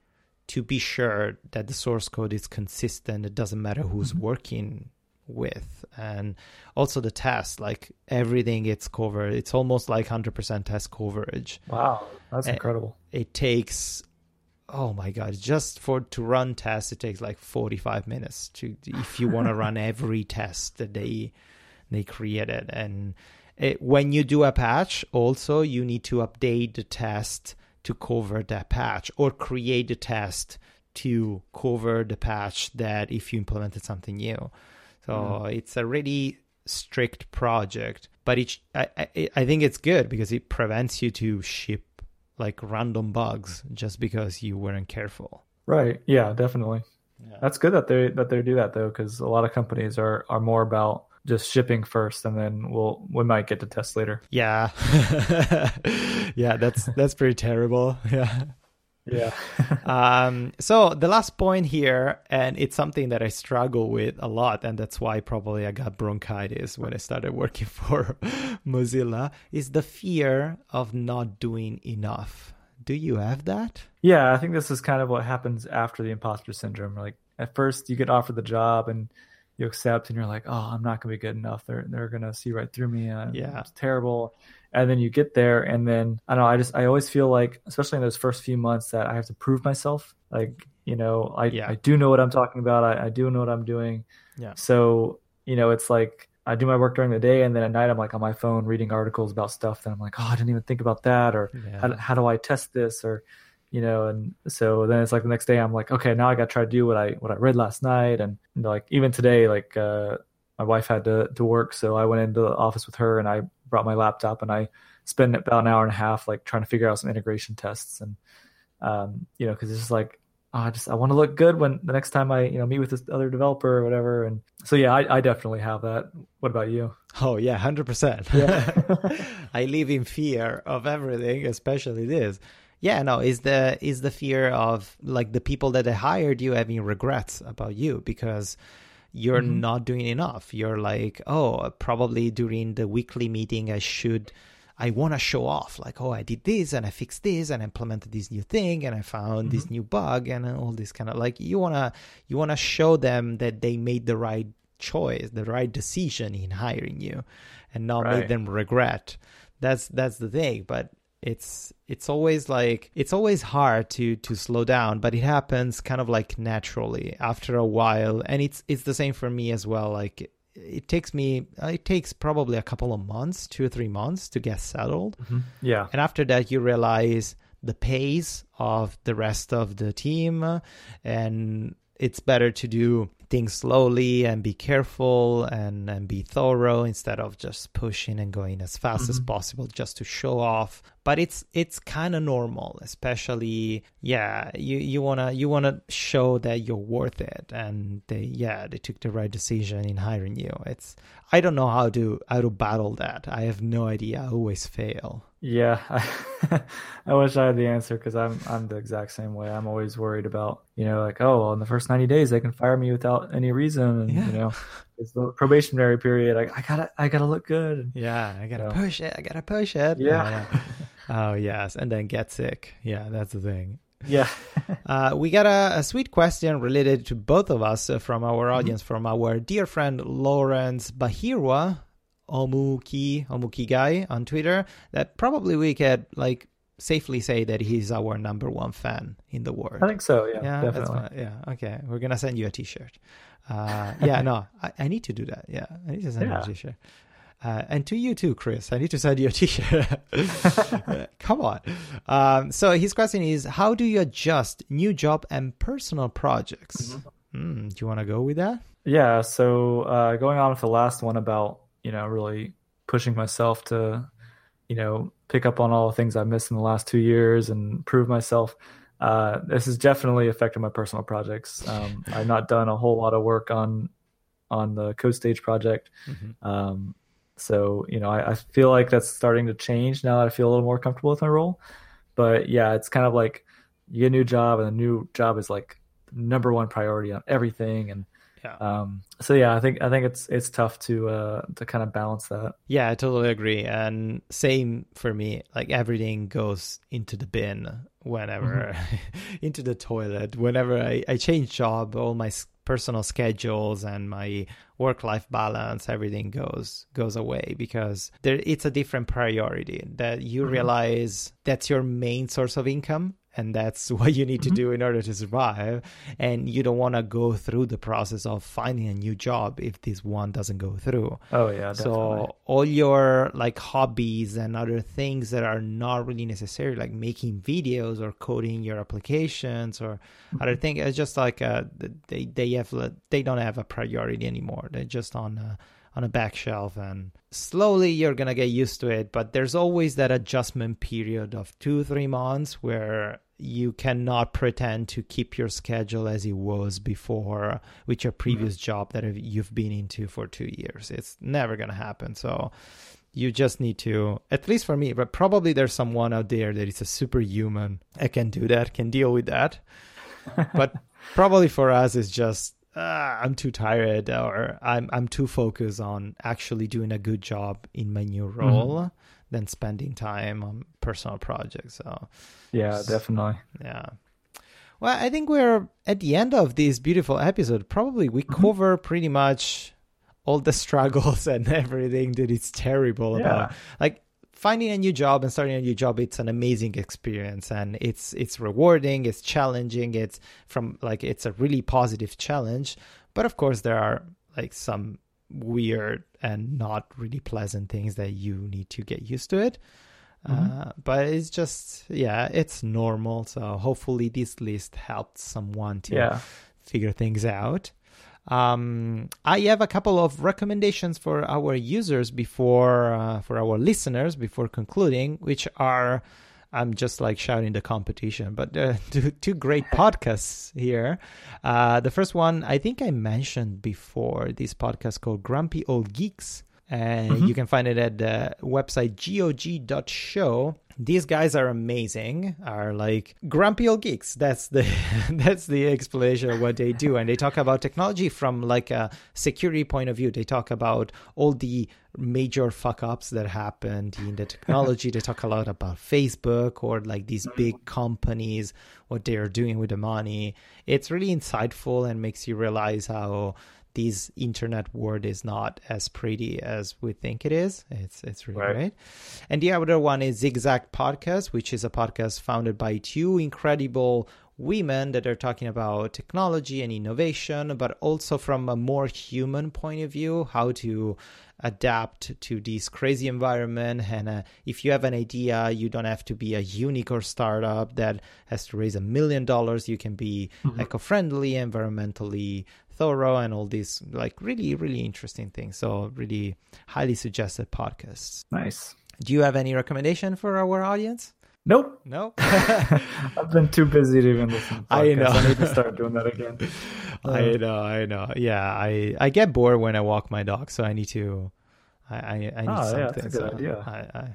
to be sure that the source code is consistent. It doesn't matter who's mm-hmm. working with and also the test like everything gets covered it's almost like 100% test coverage wow that's and incredible it takes oh my god just for to run tests it takes like 45 minutes to if you want to run [LAUGHS] every test that they they created and it, when you do a patch also you need to update the test to cover that patch or create the test to cover the patch that if you implemented something new. So mm. it's a really strict project, but it, I, I, I think it's good because it prevents you to ship like random bugs just because you weren't careful. Right. Yeah, definitely. Yeah. That's good that they that they do that though, because a lot of companies are are more about just shipping first and then we'll we might get to test later yeah [LAUGHS] yeah that's that's pretty terrible [LAUGHS] yeah yeah [LAUGHS] um so the last point here and it's something that i struggle with a lot and that's why probably i got bronchitis when i started working [LAUGHS] for mozilla is the fear of not doing enough do you have that yeah i think this is kind of what happens after the imposter syndrome like at first you get offered the job and you accept and you're like, oh, I'm not gonna be good enough. They're they're gonna see right through me. Uh, Yeah. it's terrible. And then you get there, and then I don't know. I just I always feel like, especially in those first few months, that I have to prove myself. Like you know, I Yeah. I do know what I'm talking about. I, I do know what I'm doing. Yeah. So you know, it's like I do my work during the day, and then at night I'm like on my phone reading articles about stuff that I'm like, oh, I didn't even think about that, or how, how do I test this, or you know, and so then it's like the next day I'm like, okay, now I got to try to do what I what I read last night, and you know, like even today, like uh, my wife had to to work, so I went into the office with her, and I brought my laptop, and I spent about an hour and a half like trying to figure out some integration tests, and um, you know, because it's just like. Oh, I just I want to look good when the next time I you know meet with this other developer or whatever, and so yeah, I, I definitely have that. What about you? Oh yeah, hundred percent. Yeah. [LAUGHS] I live in fear of everything, especially this. Yeah, no, is the is the fear of like the people that they hired you having regrets about you because you're Mhm. not doing enough. You're like, oh, probably during the weekly meeting I should I want to show off like, oh, I did this and I fixed this and I implemented this new thing and I found this new bug and all this kind of like you want to you want to show them that they made the right choice, the right decision in hiring you and not make them regret. That's that's the thing, but it's it's always like it's always hard to to slow down, but it happens kind of like naturally after a while and it's it's the same for me as well like it takes me it takes probably a couple of months, 2 or 3 months to get settled. Yeah. And after that, you realize the pace of the rest of the team, uh, and it's better to do things slowly and be careful and, and be thorough instead of just pushing and going as fast as Mhm. possible just to show off. But it's it's kind of normal, especially yeah. You you wanna you wanna show that you're worth it, and they yeah they took the right decision in hiring you. It's I don't know how to how to battle that. I have no idea. I always fail. Yeah, I, [LAUGHS] I wish I had the answer because I'm I'm the exact same way. I'm always worried about you know like oh well in the first 90 days they can fire me without any reason and Yeah. you know it's the probationary period. I, I gotta I gotta look good. Yeah, I gotta So- push it. I gotta push it. Yeah. oh yes, and then get sick. Yeah, that's the thing. yeah, [LAUGHS] Uh, we got a, a sweet question related to both of us uh, from our audience, from our dear friend Lawrence Bahirwa Omuki Omuki guy on Twitter. That probably we could like safely say that he's our number one fan in the world. I think so. Yeah, yeah, that's definitely. Yeah, okay. We're gonna send you a T-shirt. Uh, yeah, no, I, I need to do that. Yeah, I need to send you a T-shirt. Uh, and to you too, Chris. I need to send you a T-shirt. [LAUGHS] Uh, Come on. Um, so his question is: How do you adjust new job and personal projects? Hmm, do you want to go with that? Yeah, so uh, going on with the last one about, you know, really pushing myself to, you know, pick up on all the things I missed in the last two years and prove myself. Uh, this has definitely affected my personal projects. Um, [LAUGHS] I've not done a whole lot of work on on the code stage project. Um, so, you know, I, I feel like that's starting to change now that I feel a little more comfortable with my role. But yeah, it's kind of like you get a new job and the new job is like number one priority on everything. And Yeah. um, so yeah, I think I think it's it's tough to uh, to kind of balance that. Yeah, I totally agree. And same for me. Like everything goes into the bin whenever, [LAUGHS] into the toilet. Whenever I, I change job, all my personal schedules and my work life balance, everything goes goes away because there it's a different priority. That you realize that's your main source of income. And that's [LAUGHS] what you need to mm-hmm. do in order to survive. And you don't want to go through the process of finding a new job if this one doesn't go through. Oh yeah, definitely. So all your like hobbies and other things that are not really necessary, like making videos or coding your applications or mm-hmm. other things, it's just like uh, they they have they don't have a priority anymore. They're just on a, on a back shelf, and slowly you're gonna get used to it. But there's always that adjustment period of two three months where you cannot pretend to keep your schedule as it was before with your mm-hmm. previous job that you've been into for two years. It's never going to happen. So you just need to, at least for me, but probably there's someone out there that is a superhuman that can do that, can deal with that. [LAUGHS] but probably for us, it's just, ah, I'm too tired or I'm, I'm too focused on actually doing a good job in my new role than spending time on personal projects. So, yeah, definitely. yeah. Well, I think we're at the end of this beautiful episode. Probably we Mm-hmm. cover pretty much all the [LAUGHS] struggles and everything that it's terrible Yeah. about. Like finding a new job and starting a new job, it's an amazing experience and it's it's rewarding, it's challenging, it's from like it's a really positive challenge. But of course there are like some weird and not really pleasant things that you need to get used to it. Mm-hmm. Uh, but it's just yeah, it's normal. So hopefully this list helped someone to Yeah. figure things out. Um, I have a couple of recommendations for our users before uh, for our listeners before concluding, which are I'm just like shouting the competition, but uh, [LAUGHS] two, two great [LAUGHS] podcasts here. Uh, the first one I think I mentioned before this podcast called Grumpy Old Geeks. And Mhm. you can find it at the website gog.show. These guys are amazing. Are like grumpy old geeks. That's the [LAUGHS] that's the explanation of what they do. And they talk about technology from like a security point of view. They talk about all the major fuck ups that happened in the technology. they talk a lot about Facebook or like these big companies, what they are doing with the money. It's really insightful and makes you realize how this internet world is not as pretty as we think it is. It's it's really Right. great. And the other one is Zigzag Podcast, which is a podcast founded by two incredible women that are talking about technology and innovation, but also from a more human point of view, how to adapt to this crazy environment. And uh, if you have an idea, you don't have to be a unicorn startup that has to raise a million dollars. You can be eco-friendly, environmentally thorough, and all these like really, really interesting things. So really highly suggested podcasts. Nice. Do you have any recommendation for our audience? Nope. No. [LAUGHS] I've been too busy to even listen. To I know. I need to start doing that again. [LAUGHS] I know, I know. Yeah, I I get bored when I walk my dog, so I need to. I I, I need Oh, yeah, something. that's a good so idea. I, I,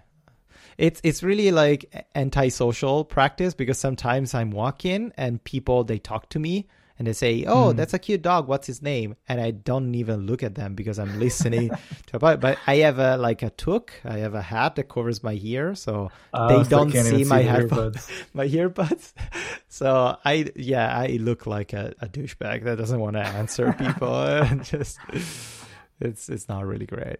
it's it's really like antisocial practice because sometimes I'm walking and people they talk to me and they say, "Oh, Hmm. that's a cute dog. What's his name?" And I don't even look at them because I'm listening to a about. But I have a like a toque. I have a hat that covers my ear, so Uh, they so don't see my headphones earbuds. [LAUGHS] my earbuds. [LAUGHS] So I yeah, I look like a, a douchebag that doesn't want to answer people and [LAUGHS] just it's it's not really great.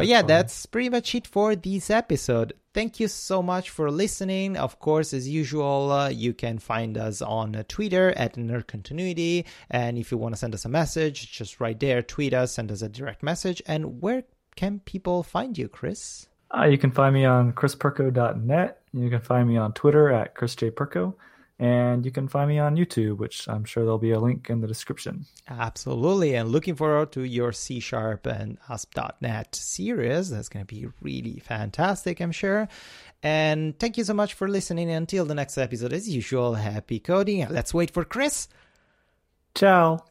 But yeah, that's pretty much it for this episode. Thank you so much for listening. Of course, as usual, uh, you can find us on uh, Twitter at Nerd Continuity. And if you want to send us a message, just right there, tweet us, send us a direct message. And where can people find you, Chris? Uh, you can find me on chrisperko.net. You can find me on Twitter at chrisjperko. And you can find me on YouTube, which I'm sure there'll be a link in the description. Absolutely. And looking forward to your C Sharp and ASP.NET series. That's going to be really fantastic, I'm sure. And thank you so much for listening. Until the next episode, as usual, happy coding. And let's wait for Chris. Ciao.